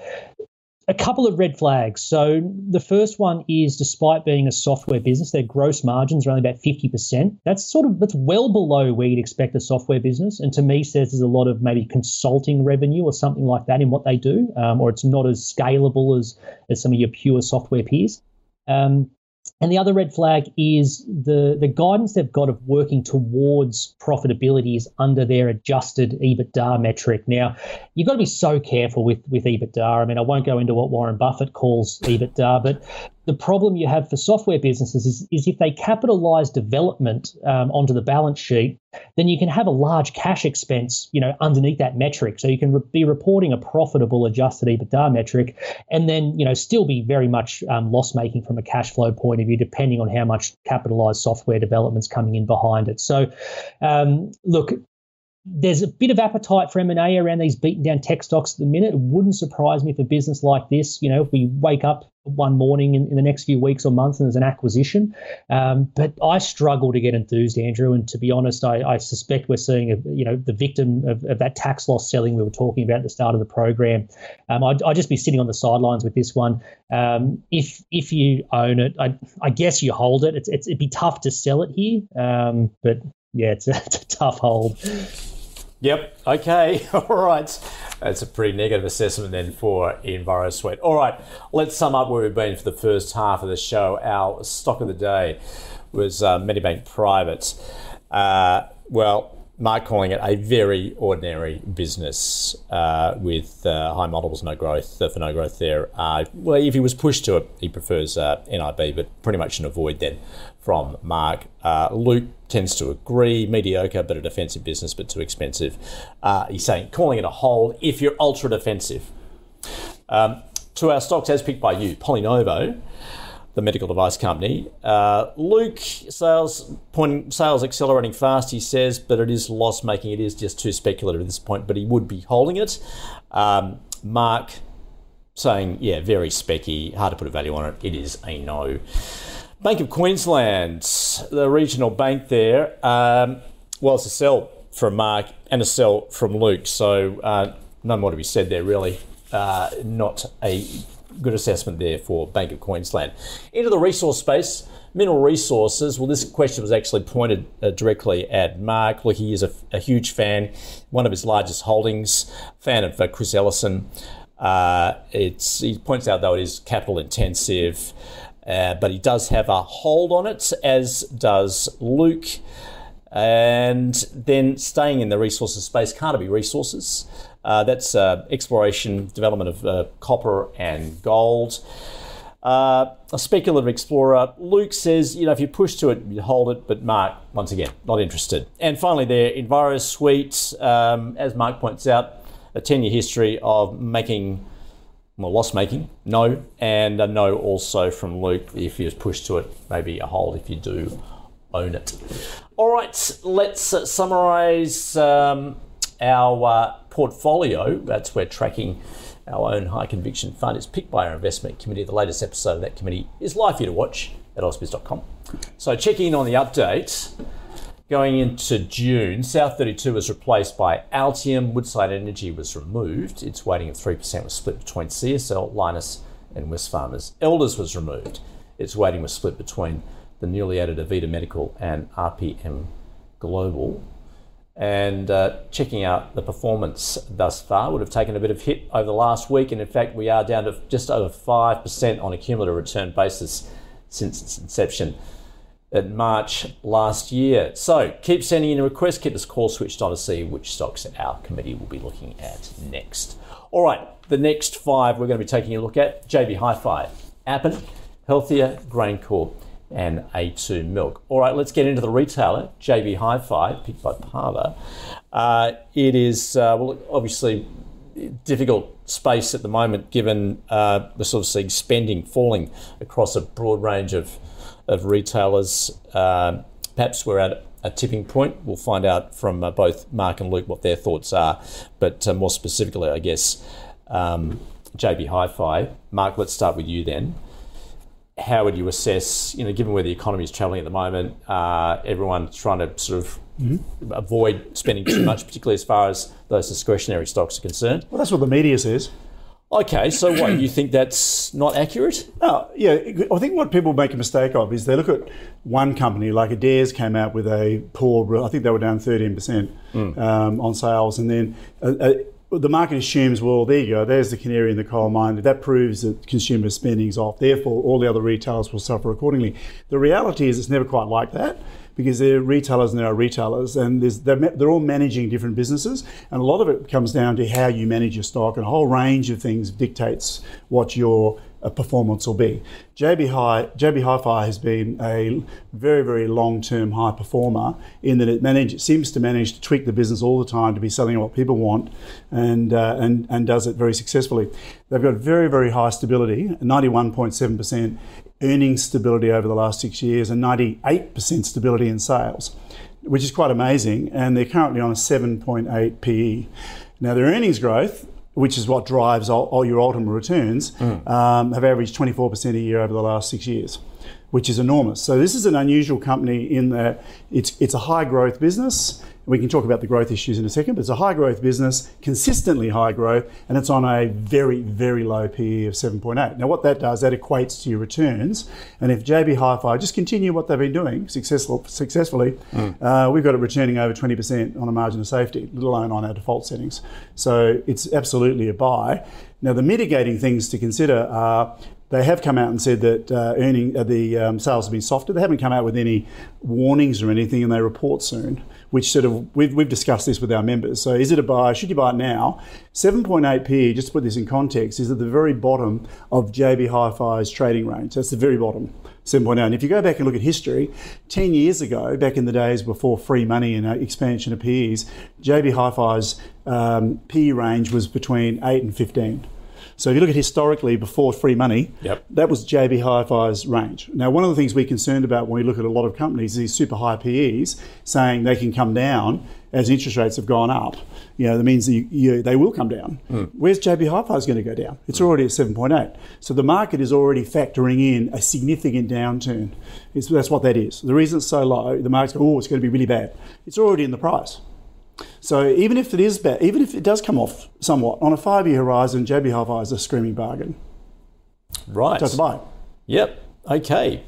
a couple of red flags. So the first one is, despite being a software business, their gross margins are only about fifty percent. That's sort of that's well below where you'd expect a software business, and to me says there's a lot of maybe consulting revenue or something like that in what they do, um, or it's not as scalable as as some of your pure software peers. Um, and the other red flag is the, the guidance they've got of working towards profitability is under their adjusted EBITDA metric. Now, you've got to be so careful with, with EBITDA. I mean, I won't go into what Warren Buffett calls EBITDA, but the problem you have for software businesses is, is if they capitalize development um, onto the balance sheet, then you can have a large cash expense, you know, underneath that metric. So you can re- be reporting a profitable adjusted EBITDA metric, and then you know still be very much um, loss making from a cash flow point of view, depending on how much capitalized software development's coming in behind it. So, um, look, there's a bit of appetite for M&A around these beaten down tech stocks at the minute. It wouldn't surprise me if a business like this, you know, if we wake up one morning in, in the next few weeks or months and there's an acquisition. Um, but I struggle to get enthused, Andrew. And to be honest, I, I suspect we're seeing, a, you know, the victim of, of, that tax loss selling we were talking about at the start of the program. Um, I'd, I'd, just be sitting on the sidelines with this one. Um, if if you own it, I, I, guess you hold it. It's, it's, it'd be tough to sell it here. Um, but yeah, it's a, it's a tough hold. Yep. Okay. All right. That's a pretty negative assessment then for EnviroSuite. All right. Let's sum up where we've been for the first half of the show. Our stock of the day was uh, Medibank Private. Uh, well, Mark calling it a very ordinary business uh, with uh, high multiples, no growth uh, for no growth there. Uh, well, if he was pushed to it, he prefers uh, NIB, but pretty much an avoid then from Mark. Uh, Luke tends to agree, mediocre, but a defensive business, but too expensive. he's saying calling it a hold if you're ultra defensive. Um, to our stocks as picked by you, PolyNovo the medical device company. Uh, Luke, sales point, sales accelerating fast, he says, but it is loss making. It is just too speculative at this point, but he would be holding it. Um, Mark saying, yeah, very specky, hard to put a value on it. It is a no. Bank of Queensland, the regional bank there. Um, well, it's a sell from Mark and a sell from Luke, so uh, none more to be said there, really. Uh, not a good assessment there for Bank of Queensland. Into the resource space, mineral resources. Well, this question was actually pointed uh, directly at Mark. Look, he is a, a, huge fan, one of his largest holdings, fan of uh, Chris Ellison. Uh, it's he points out though it is capital intensive, uh, but he does have a hold on it, as does Luke. And then staying in the resources space, Carnaby Resources. Uh, that's uh, exploration, development of uh, copper and gold. Uh, a speculative explorer. Luke says, you know, if you push to it, you hold it, but Mark, once again, not interested. And finally, there, EnviroSuite, um, as Mark points out, a 10 year history of making, well, loss making, no, and a no also from Luke. If you push to it, maybe a hold if you do own it. All right, let's uh, summarize um, our uh, portfolio, that's where tracking our own high conviction fund is picked by our investment committee. The latest episode of that committee is live for you to watch at ausbiz.com. So checking in on the update. Going into June, South 32 was replaced by Altium. Woodside Energy was removed. Its weighting of 3% was split between CSL, Lynas, and Wesfarmers. Elders was removed. Its weighting was split between the newly added Avita Medical and RPM Global and uh, checking out the performance thus far would have taken a bit of hit over the last week and in fact we are down to just over 5% on a cumulative return basis since its inception in March last year. So keep sending in a request, keep this call switched on to see which stocks our committee will be looking at next. All right, the next five we're going to be taking a look at JB Hi-Fi, Appen, Healthia, GrainCorp, and A2 milk. All right, let's get into the retailer, JB Hi-Fi, picked by Parva. Uh, it is, uh, well, obviously difficult space at the moment given uh, we're sort of seeing spending falling across a broad range of, of retailers. Um, perhaps we're at a tipping point. We'll find out from uh, both Mark and Luke what their thoughts are. But uh, more specifically, I guess, um, JB Hi Fi. Mark, let's start with you then. How would you assess, you know, given where the economy is travelling at the moment, uh, everyone trying to sort of mm-hmm. avoid spending too much, particularly as far as those discretionary stocks are concerned? Well, that's what the media says. Okay, so what you think that's not accurate? No, yeah. I think what people make a mistake of is they look at one company like Adairs came out with a poor. I think they were down thirteen percent mm. um, on sales, and then. Uh, uh, the market assumes, well, there you go, there's the canary in the coal mine. That proves that consumer spending is off. Therefore, all the other retailers will suffer accordingly. The reality is, it's never quite like that because they're retailers and there are retailers, and they're, they're all managing different businesses, and a lot of it comes down to how you manage your stock, and a whole range of things dictates what your uh, performance will be. JB Hi JB Hi-Fi has been a very very long term high performer in that it manage, seems to manage to tweak the business all the time to be selling what people want, and uh, and and does it very successfully. They've got very very high stability, ninety one point seven percent earnings stability over the last six years and 98% stability in sales, which is quite amazing. And they're currently on a 7.8 PE. Now, their earnings growth, which is what drives all, all your ultimate returns, mm. um, have averaged 24% a year over the last six years, which is enormous. So, this is an unusual company in that it's, it's a high growth business we can talk about the growth issues in a second, but it's a high growth business, consistently high growth, and it's on a very, very low PE of 7.8. Now, what that does, that equates to your returns. And if JB Hi Fi just continue what they've been doing successful, successfully, mm. uh, we've got it returning over 20% on a margin of safety, let alone on our default settings. So it's absolutely a buy. Now, the mitigating things to consider are they have come out and said that uh, earning uh, the um, sales have been softer. They haven't come out with any warnings or anything, and they report soon which sort of we've, we've discussed this with our members. So is it a buy? Should you buy it now? 7.8 PE, just to put this in context, is at the very bottom of JB Hi-Fi's trading range. That's the very bottom. 7.8. And if you go back and look at history, 10 years ago, back in the days before free money and uh, expansion of PEs, JB Hi-Fi's um, PE range was between 8 and 15. So if you look at historically before free money, yep. that was JB Hi-Fi's range. Now, one of the things we're concerned about when we look at a lot of companies is these super high PEs saying they can come down as interest rates have gone up. You know, that means that you, you, they will come down. Mm. Where's JB Hi-Fi going to go down? It's mm. already at 7.8. So the market is already factoring in a significant downturn. It's, that's what that is. The reason it's so low, the market's going, oh, it's going to be really bad. It's already in the price. So even if it is bad, even if it does come off somewhat on a five-year horizon, JB Hi-Fi is a screaming bargain. Right. Just buy. Yep. Okay.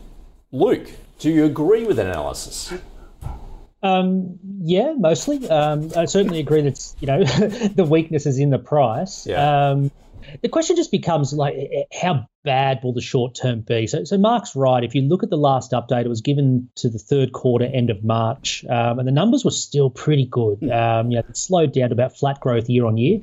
Luke, do you agree with that analysis? Um, yeah, mostly. Um, I certainly agree that you know the weakness is in the price. Yeah. Um, the question just becomes like how bad will the short term be? So, so Mark's right. If you look at the last update, it was given to the third quarter, end of March, um, and the numbers were still pretty good. Hmm. Um, yeah, it slowed down to about flat growth year on year.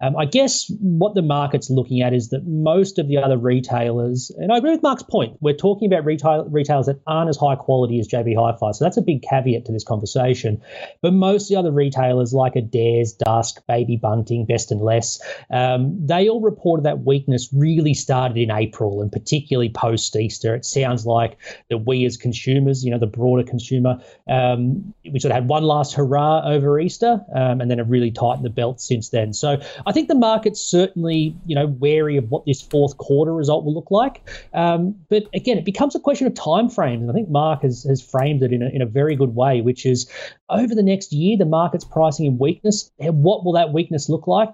Um, I guess what the market's looking at is that most of the other retailers, and I agree with Mark's point, we're talking about retail retailers that aren't as high quality as JB Hi-Fi. So that's a big caveat to this conversation. But most of the other retailers like Adairs, Dusk, Baby Bunting, Best and Less, um, they all reported that weakness really started in April. April and particularly post Easter. It sounds like that we as consumers, you know, the broader consumer, um, we sort of had one last hurrah over Easter um, and then have really tightened the belt since then. So I think the market's certainly, you know, wary of what this fourth quarter result will look like. Um, but again, it becomes a question of time frames. And I think Mark has, has framed it in a, in a very good way, which is over the next year, the market's pricing in weakness. What will that weakness look like?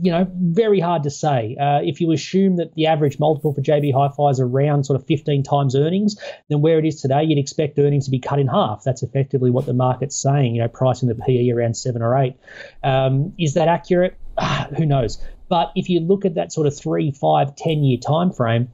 You know, very hard to say. Uh, if you assume that the average multiple for JB Hi-Fi is around sort of 15 times earnings, then where it is today, you'd expect earnings to be cut in half. That's effectively what the market's saying. You know, pricing the PE around seven or eight. Um, is that accurate? Who knows? But if you look at that sort of three, five, ten year time frame,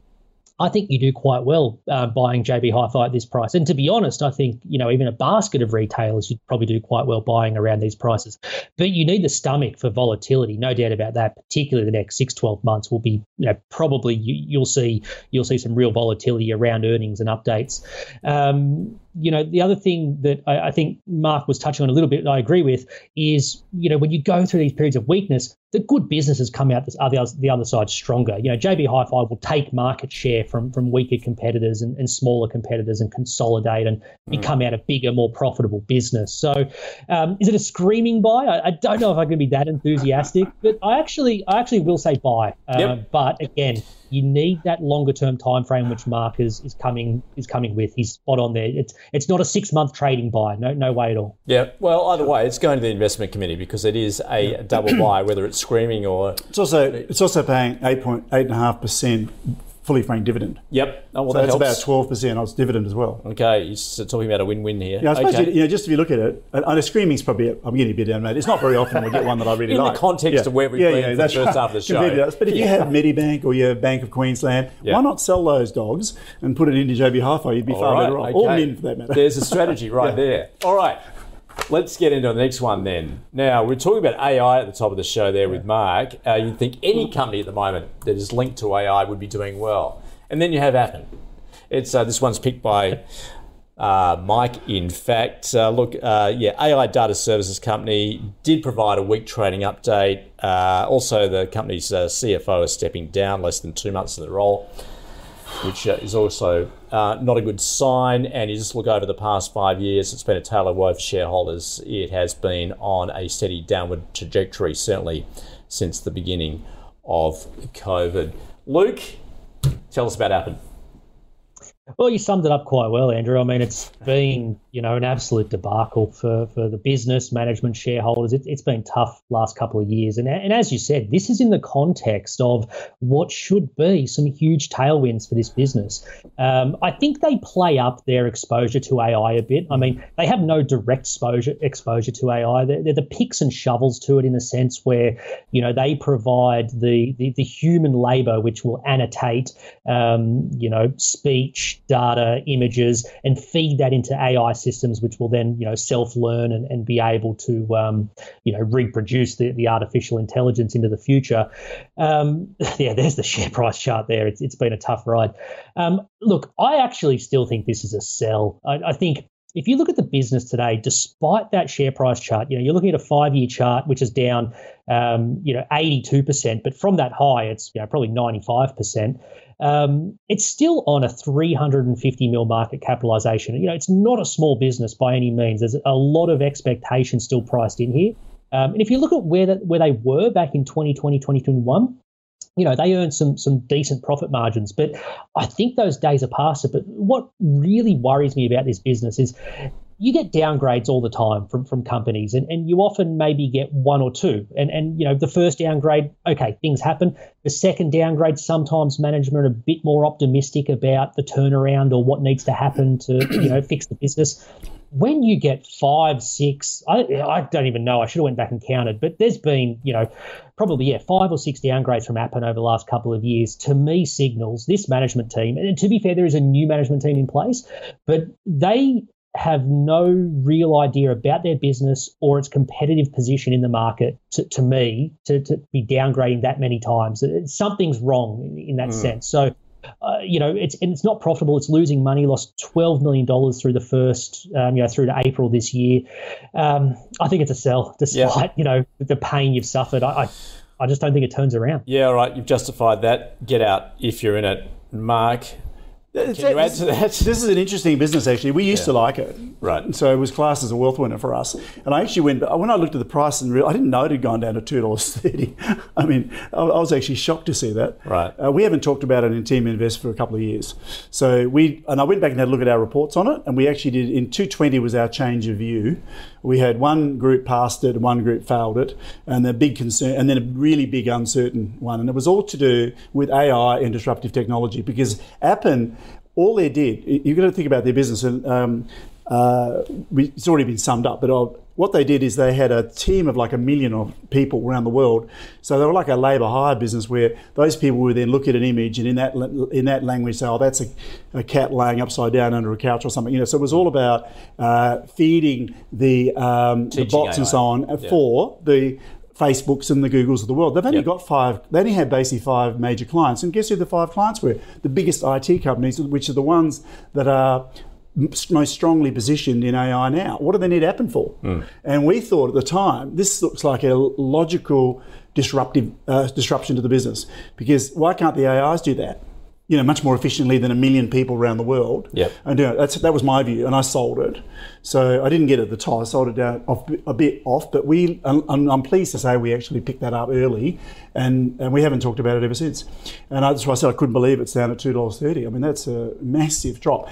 I think you do quite well uh, buying JB Hi-Fi at this price. And to be honest, I think you know even a basket of retailers you'd probably do quite well buying around these prices. But you need the stomach for volatility, no doubt about that. Particularly the next six, 12 months will be you know probably you, will see you'll see some real volatility around earnings and updates. Um, you know, the other thing that I, I think Mark was touching on a little bit, I agree with, is you know when you go through these periods of weakness, the good businesses come out the other, the other side stronger. You know, JB Hi-Fi will take market share from from weaker competitors and, and smaller competitors and consolidate and mm. become out a bigger, more profitable business. So, um, is it a screaming buy? I, I, don't know if I can be that enthusiastic, but I actually I actually will say buy. Uh, yep. But again, you need that longer term time frame which Mark is, is coming is coming with. He's spot on there. It's it's not a six month trading buy. No no way at all. Yeah. Well, either way, it's going to the investment committee because it is a double buy, whether it's screaming or it's also it's also paying eight point eight and a half percent fully franked dividend. Yep. Oh, well, so that's about twelve percent on dividend as well. Okay, you're talking about a win-win here. Yeah, I suppose okay. you, know, just if you look at it, and a screaming's probably I'm getting a bit down, mate. It's not very often we get one that I really In like. In the context yeah. of where we've yeah, been yeah, that's the first right. half of the show. But if you have Medibank or you have Bank of Queensland, why not sell those dogs and put it into JB Hi-Fi? You'd be All far right, better off. Okay. All in for that matter. There's a strategy right there. All right. Let's get into the next one then. Now, we're talking about AI at the top of the show there with Mark. Uh, you'd think any company at the moment that is linked to AI would be doing well. And then you have Appen. It's uh, this one's picked by uh, Mike. In fact, uh, look, uh, yeah, AI data services company did provide a week trading update. Uh, also, the company's uh, CFO is stepping down less than two months in the role, which is also Uh, not a good sign. And you just look over the past five years, it's been a tale of woe for shareholders. It has been on a steady downward trajectory, certainly since the beginning of COVID. Luke, Tell us about Appen. Well, you summed it up quite well, Andrew. I mean, it's been you know an absolute debacle for, for the business, management, shareholders. It, has been tough last couple of years, and and as you said, this is in the context of what should be some huge tailwinds for this business. Um, I think they play up their exposure to AI a bit. I mean, they have no direct exposure exposure to AI. They're, they're the picks and shovels to it in a sense where you know they provide the the, the human labour which will annotate, um, you know, speech data, images, and feed that into AI systems, which will then, you know, self-learn and, and be able to, um, you know, reproduce the, the artificial intelligence into the future. Um, yeah, there's the share price chart there. It's, it's been a tough ride. Um, look, I actually still think this is a sell. I, I think if you look at the business today, despite that share price chart, you know, you're looking at a five-year chart which is down, um, you know, 82%, but from that high, it's you know probably 95% um, it's still on a 350 mil market capitalization. You know, it's not a small business by any means. There's a lot of expectation still priced in here. Um, and if you look at where that where they were back in 2020, 2021, you know, they earned some some decent profit margins, but I think those days are past it. But what really worries me about this business is you get downgrades all the time from, from companies and, and you often maybe get one or two. And and you know the first downgrade okay things happen. The second downgrade sometimes management are a bit more optimistic about the turnaround or what needs to happen to you know fix the business. When you get five six I, I don't even know i should have went back and counted but there's been you know probably yeah five or six downgrades from appen over the last couple of years. To me signals this management team and to be fair there is a new management team in place but they have no real idea about their business or its competitive position in the market to, to me to, to be downgrading that many times. Something's wrong in, in that mm. sense. So, uh, you know, it's and it's not profitable. It's losing money. Lost twelve million dollars through the first, um, you know, through to April this year. Um, I think it's a sell, despite yeah. you know the pain you've suffered. I, I, I just don't think it turns around. Yeah, all right. You've justified that. Get out if you're in it, Mark. Can you add to that? This is an interesting business, actually. We used yeah. to like it. Right. And So it was classed as a wealth winner for us. And I actually went, when I looked at the price and real, I didn't know it had gone down to $2.30. I mean, I, was actually shocked to see that. Right. Uh, we haven't talked about it in Teaminvest for a couple of years. So we, and I went back and had a look at our reports on it. And we actually did, in 220 was our change of view. We had one group passed it one group failed it. And the big concern, and then a really big uncertain one. And it was all to do with AI and disruptive technology because Appen all they did, you've got to think about their business, and um, uh, it's already been summed up, but I'll, what they did is they had a team of like a million of people around the world. So they were like a labour hire business where those people would then look at an image and in that in that language say, "Oh, that's a, a cat laying upside down under a couch or something." You know, so it was all about uh, feeding the, um, the bots AI. and so on yeah. for the Facebooks and the Googles of the world. They've only yep. got five, they only had basically five major clients. And guess who the five clients were? The biggest IT companies, which are the ones that are most strongly positioned in AI now. What do they need Appen for? And we thought at the time this looks like a logical disruptive uh, disruption to the business because why can't the AIs do that? You know, much more efficiently than a million people around the world. Yep. And it. That's that was my view, and I sold it. So I didn't get it at the top. I sold it down off, a bit off, but we. I'm, I'm pleased to say we actually picked that up early, and, and we haven't talked about it ever since. And that's why I said I couldn't believe it's down at two dollars thirty. I mean, that's a massive drop.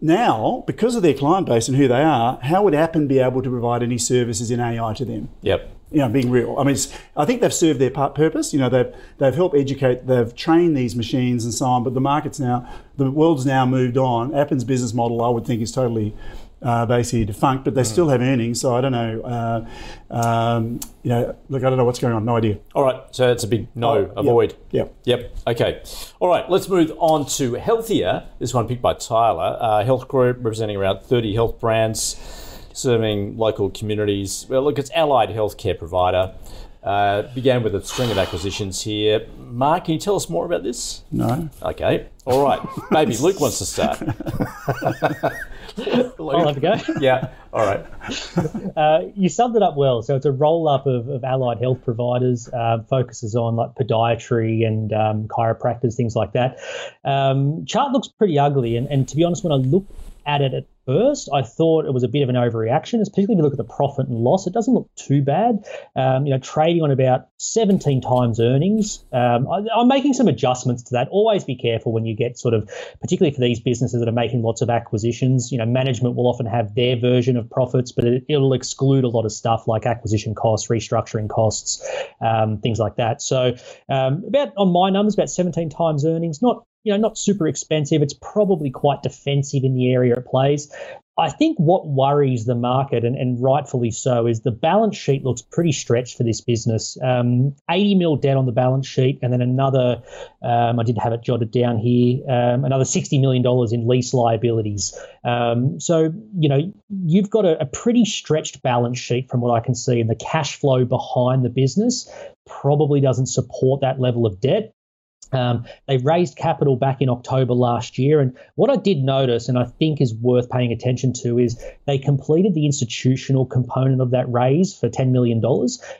Now, because of their client base and who they are, how would Appen be able to provide any services in AI to them? Yep. you know, being real. I mean, it's, I think they've served their part purpose. You know, they've they've helped educate, they've trained these machines and so on. But the market's now, the world's now moved on. Appen's business model, I would think, is totally. Uh, basically defunct, but they still have earnings. So I don't know. Uh, um, you know, look, I don't know what's going on. No idea. All right, so it's a big no, Oh, yep, avoid. yep. Yep. Okay. All right, let's move on to Healthia. This one picked by Tyler. Uh, health Group, representing around 30 health brands, serving local communities. Well, look, it's allied healthcare provider. Uh, began with a string of acquisitions here. Mark, can you tell us more about this? No. Okay. All right. Maybe Luke wants to start. I'll have a go. yeah. All right. Uh, you summed it up well. So it's a roll up of, of allied health providers, uh, focuses on like podiatry and um, chiropractors, things like that. Um, chart looks pretty ugly, and, and to be honest, when I looked at it at first, I thought it was a bit of an overreaction. Particularly if you look at the profit and loss, it doesn't look too bad. Um, you know, trading on about 17 times earnings. Um, I, I'm making some adjustments to that. Always be careful when you get sort of, particularly for these businesses that are making lots of acquisitions. You know, management will often have their version of profits, but it, it'll exclude a lot of stuff like acquisition costs, restructuring costs, um, things like that. So, um, about on my numbers, about 17 times earnings. Not you know, not super expensive. It's probably quite defensive in the area it plays. I think what worries the market, and, and rightfully so, is the balance sheet looks pretty stretched for this business. Um, 80 mil debt on the balance sheet, and then another, um, I did have it jotted down here, um, another $60 million in lease liabilities. Um, so, you know, you've got a, a pretty stretched balance sheet from what I can see, and the cash flow behind the business probably doesn't support that level of debt. Um, they raised capital back in October last year. And what I did notice, and I think is worth paying attention to, is they completed the institutional component of that raise for $10 million.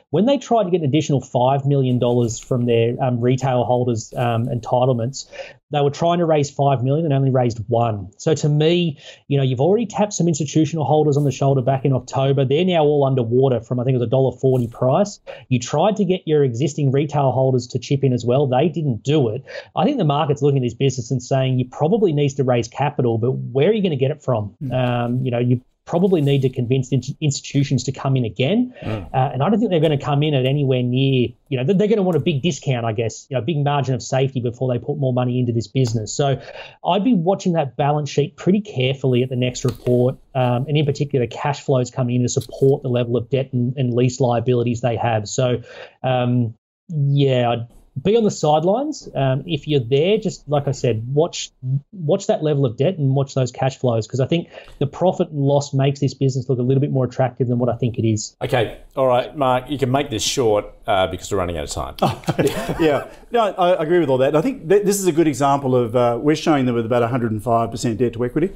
When they tried to get an additional $5 million from their um, retail holders' um, entitlements, they were trying to raise five million and only raised one. So to me, you know, you've already tapped some institutional holders on the shoulder back in October. They're now all underwater from I think it was a dollar forty price. You tried to get your existing retail holders to chip in as well. They didn't do it. I think the market's looking at this business and saying you probably needs to raise capital, but where are you going to get it from? Um, you know, you probably need to convince institutions to come in again. Uh, and I don't think they're going to come in at anywhere near, you know, they're, they're going to want a big discount, I guess, you know, a big margin of safety before they put more money into this business. So I'd be watching that balance sheet pretty carefully at the next report. Um, and in particular, cash flows coming in to support the level of debt and, and lease liabilities they have. So, um, yeah, I'd be on the sidelines. Um, if you're there, just like I said, watch watch that level of debt and watch those cash flows because I think the profit and loss makes this business look a little bit more attractive than what I think it is. Okay. All right, Mark, you can make this short uh, because we're running out of time. yeah, no, I agree with all that. I think th- this is a good example of uh, we're showing them with about 105% debt to equity,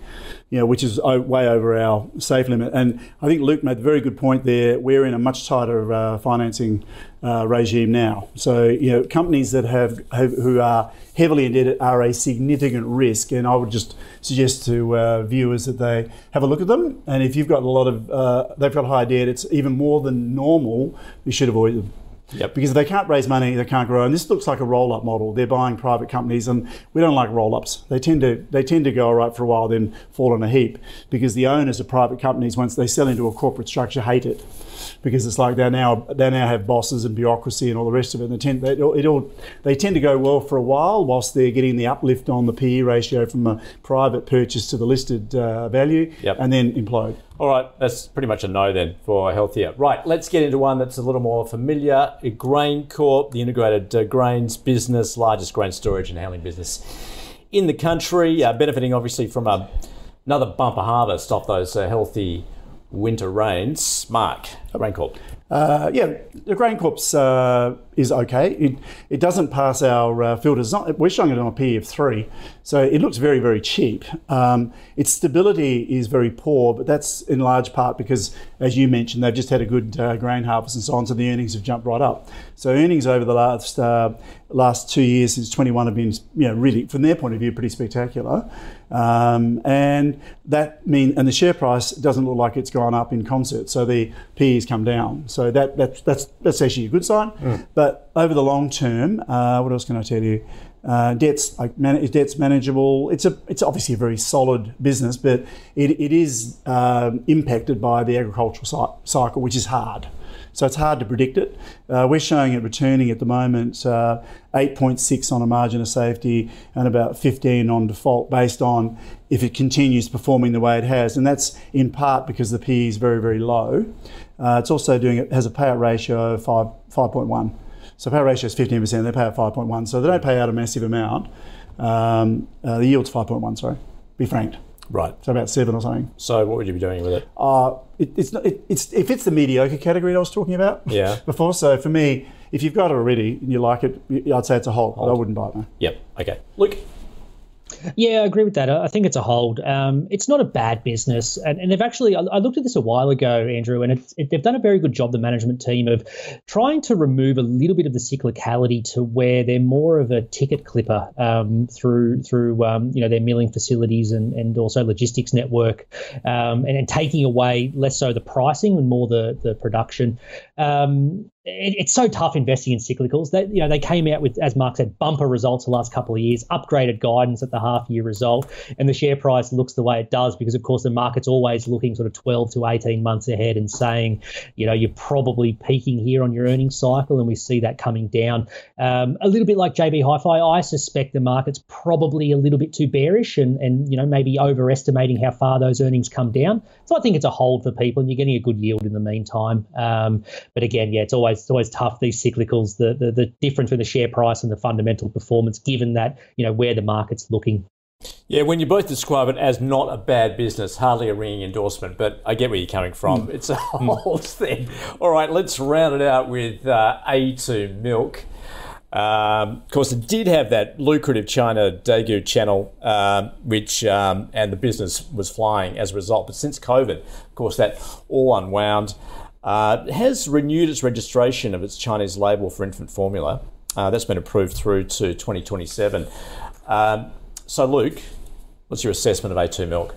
you know, which is way over our safe limit. And I think Luke made a very good point there. We're in a much tighter uh, financing uh, regime now. So you know, companies that have, have who are heavily indebted are a significant risk. And I would just suggest to uh, viewers that they have a look at them. And if you've got a lot of uh, they've got high debt, it's even more than normal. You should avoid them. Yep. Because if they can't raise money, they can't grow. And this looks like a roll-up model. They're buying private companies, and we don't like roll-ups. They tend to they tend to go all right for a while, then fall in a heap. Because the owners of private companies, once they sell into a corporate structure, hate it. Because it's like they now they now have bosses and bureaucracy and all the rest of it. And they tend they, it all they tend to go well for a while, whilst they're getting the uplift on the PE ratio from a private purchase to the listed uh, value, Yep. and then implode. All right, that's pretty much a no then for Healthia. Right, let's get into one that's a little more familiar. Grain Corp, the integrated uh, grains business, largest grain storage and handling business in the country, uh, benefiting obviously from a, another bumper harvest off those uh, healthy winter rains. Mark, Grain Corp. Uh, yeah, the GrainCorp's uh, is okay. It, it doesn't pass our uh, filters. Not, we're showing it on a P of three, so it looks very, very cheap. Um, its stability is very poor, but that's in large part because, as you mentioned, they've just had a good uh, grain harvest and so on, so the earnings have jumped right up. So earnings over the last uh, last two years since 21 have been, you know, really from their point of view, pretty spectacular. Um, and that mean, and the share price doesn't look like it's gone up in concert. So the PE has come down. So that, that that's that's actually a good sign. Mm. But over the long term, uh, what else can I tell you? Uh, debt's like man, debt's manageable. It's a it's obviously a very solid business, but it, it is um, impacted by the agricultural cycle, which is hard. So it's hard to predict it. Uh, we're showing it returning at the moment uh, 8.6 on a margin of safety and about 15 on default based on if it continues performing the way it has. And that's in part because the PE is very, very low. Uh, it's also doing it has a payout ratio of 5, 5.1. So payout ratio is 15%, they pay out 5.1. So they don't pay out a massive amount. Um, uh, the yield's 5.1, sorry, be franked. Right. So about seven or something. So what would you be doing with it? Uh, it it's not, it, it's, it fits the mediocre category I was talking about yeah. before. So for me, if you've got it already and you like it, I'd say it's a hold. hold. I wouldn't buy it. No. Yep. Okay. Look, yeah, I agree with that. I think it's a hold. Um, it's not a bad business, and, and they've actually. I, I, looked at this a while ago, Andrew, and it, they've done a very good job. The management team of trying to remove a little bit of the cyclicality to where they're more of a ticket clipper um, through through um, you know their milling facilities and, and also logistics network, um, and, and taking away less so the pricing and more the the production. It, it's so tough investing in cyclicals. That you know they came out with, as Mark said, bumper results the last couple of years, upgraded guidance at the half year result, and the share price looks the way it does because, of course, the market's always looking sort of 12 to 18 months ahead and saying, you know, you're probably peaking here on your earnings cycle, and we see that coming down. Um, a little bit like JB Hi-Fi, I suspect the market's probably a little bit too bearish and and you know maybe overestimating how far those earnings come down. So I think it's a hold for people, and you're getting a good yield in the meantime. Um, but again, yeah, it's always always it's always tough these cyclicals the, the the difference between the share price and the fundamental performance given that you know where the market's looking yeah, when you both describe it as not a bad business, hardly a ringing endorsement, but I get where you're coming from. Mm. It's a whole thing. All right, let's round it out with uh, A2 Milk. Um, of course, it did have that lucrative China Daigou channel, um, which um, and the business was flying as a result. But since COVID, of course, that all unwound uh, has renewed its registration of its Chinese label for infant formula. Uh, that's been approved through to 2027. Um, so, Luke, what's your assessment of A2 milk?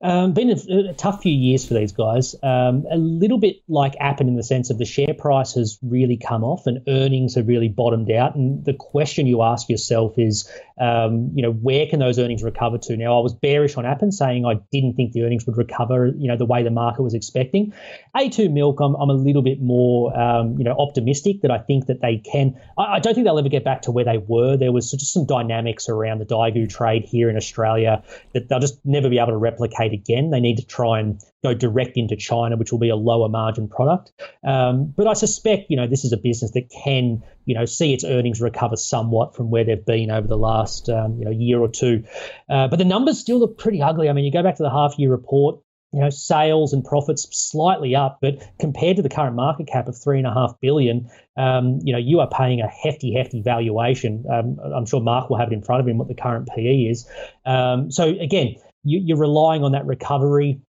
Um, been a, a, tough few years for these guys. Um, a little bit like Appen in the sense of the share price has really come off and earnings have really bottomed out. And the question you ask yourself is, um, you know, where can those earnings recover to? Now, I was bearish on Appen, saying I didn't think the earnings would recover, you know, the way the market was expecting. A2 Milk, I'm, I'm a little bit more, um, you know, optimistic that I think that they can. I, I, don't think they'll ever get back to where they were. There was just some dynamics around the Daigou trade here in Australia that they'll just never be able to replicate again. They need to try and go direct into China, which will be a lower margin product. Um, but I suspect, you know, this is a business that can, you know, see its earnings recover somewhat from where they've been over the last, um, you know, year or two. Uh, but the numbers still look pretty ugly. I mean, you go back to the half year report. You know, sales and profits slightly up, but compared to the current market cap of three and a half billion, um, you know, you are paying a hefty, hefty valuation. Um, I'm sure Mark will have it in front of him what the current PE is. Um, so again, you, are relying on that recovery.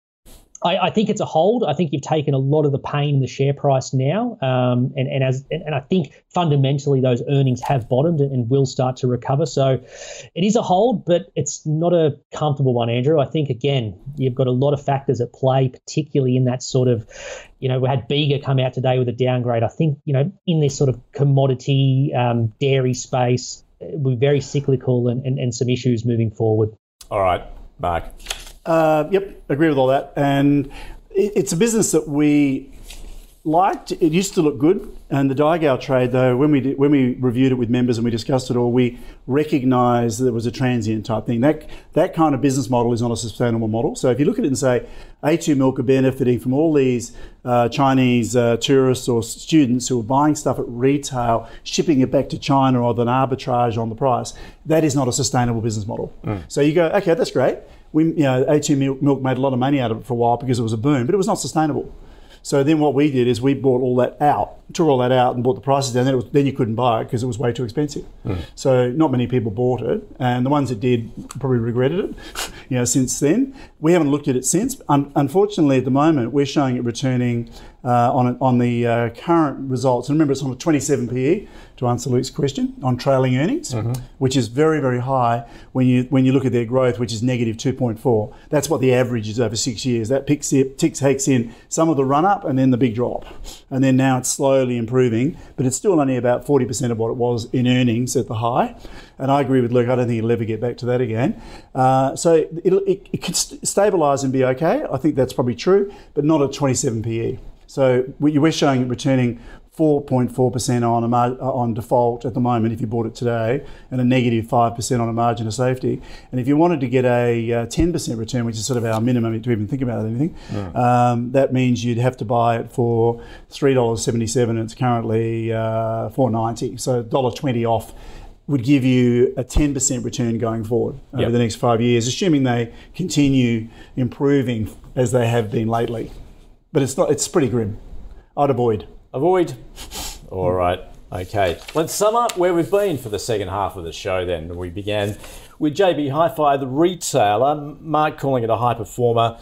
I, I, think it's a hold. I think you've taken a lot of the pain in the share price now, um, and and as and, and, I think fundamentally those earnings have bottomed and, and, will start to recover. So it is a hold, but it's not a comfortable one, Andrew. I think again you've got a lot of factors at play, particularly in that sort of, you know, we had Bega come out today with a downgrade. I think you know in this sort of commodity um, dairy space, we're very cyclical and, and, and some issues moving forward. All right. Mark. Uh, yep, agree with all that. And it's a business that we liked. It used to look good. And the Daigou trade, though, when we did, when we reviewed it with members and we discussed it all, we recognised that it was a transient type thing. That that kind of business model is not a sustainable model. So if you look at it and say A2 Milk are benefiting from all these uh, Chinese uh, tourists or students who are buying stuff at retail, shipping it back to China, or then arbitrage on the price, that is not a sustainable business model. Mm. So you go, okay, that's great. We, you know, A2 Milk made a lot of money out of it for a while because it was a boom, but it was not sustainable. So then what we did is we bought all that out, took all that out and bought the prices down. Then, it was, then you couldn't buy it because it was way too expensive. So not many people bought it, and the ones that did probably regretted it. you know, since then we haven't looked at it since. Un- unfortunately, at the moment we're showing it returning uh, on on the uh, current results. And remember, it's on a 27 PE to answer Luke's question on trailing earnings, which is very very high when you when you look at their growth, which is negative 2.4. That's what the average is over six years. That picks it, ticks takes in some of the run up and then the big drop, and then now it's slowly improving, but it's still only about 40% of what it was in earnings at the high. And I agree with Luke. I don't think it'll ever get back to that again. Uh, so it, it could st- stabilise and be okay. I think that's probably true, but not at 27 PE. So we- we're showing it returning 4.4% on a mar- uh, on default at the moment if you bought it today, and a negative 5% on a margin of safety. And if you wanted to get a uh, 10% return, which is sort of our minimum to even think about anything, um, that means you'd have to buy it for $3.77 and it's currently uh, $4.90. So $1.20 off would give you a 10% return going forward over Yep. the next five years, assuming they continue improving as they have been lately. But it's not. It's pretty grim. I'd avoid. Avoid. All right. Okay. Let's sum up where we've been for the second half of the show then. We began with JB Hi Fi, the retailer, Mark calling it a high performer,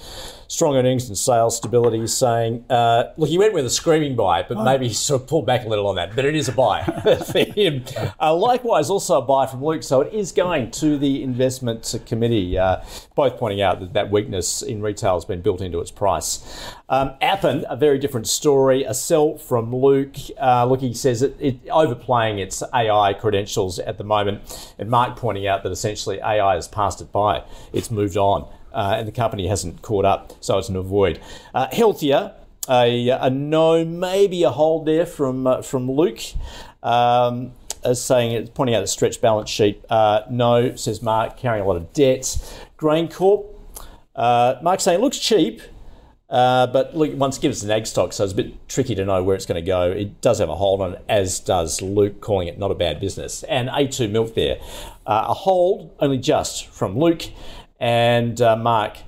strong earnings and sales stability, saying, uh, look, he went with a screaming buy, but maybe he sort of pulled back a little on that, but it is a buy for him. Uh, likewise, also a buy from Luke, so it is going to the investment committee, uh, both pointing out that that weakness in retail has been built into its price. Um, Appen, a very different story, a sell from Luke. Uh, look, he says it, it overplaying its AI credentials at the moment, and Mark pointing out that essentially AI has passed it by, it's moved on uh, and the company hasn't caught up, so it's an avoid. Uh, Healthia, a, a no, maybe a hold there from uh, from Luke. Um, as saying, it's pointing out the stretched balance sheet. Uh, no, says Mark, carrying a lot of debt. Grain Corp. Uh, Mark saying it looks cheap, uh, but look, once gives an ag stock, so it's a bit tricky to know where it's going to go. It does have a hold on it, as does Luke, calling it not a bad business. And A2 Milk there, uh, a hold only just from Luke and uh, Mark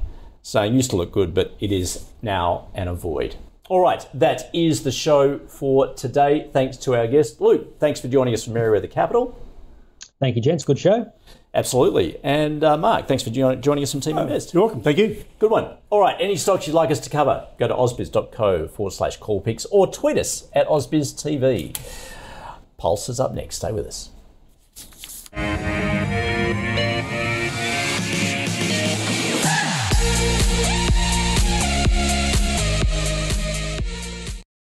saying used to look good, but it is now an avoid. All right, that is the show for today. Thanks to our guest, Luke. Thanks for joining us from Merewether Capital. Thank you, gents. Good show. Absolutely. And uh, Mark, thanks for joining us from Teaminvest. You're welcome. Thank you. Good one. All right, any stocks you'd like us to cover, go to ausbiz.co forward slash call picks or tweet us at ausbiztv. Pulse is up next. Stay with us.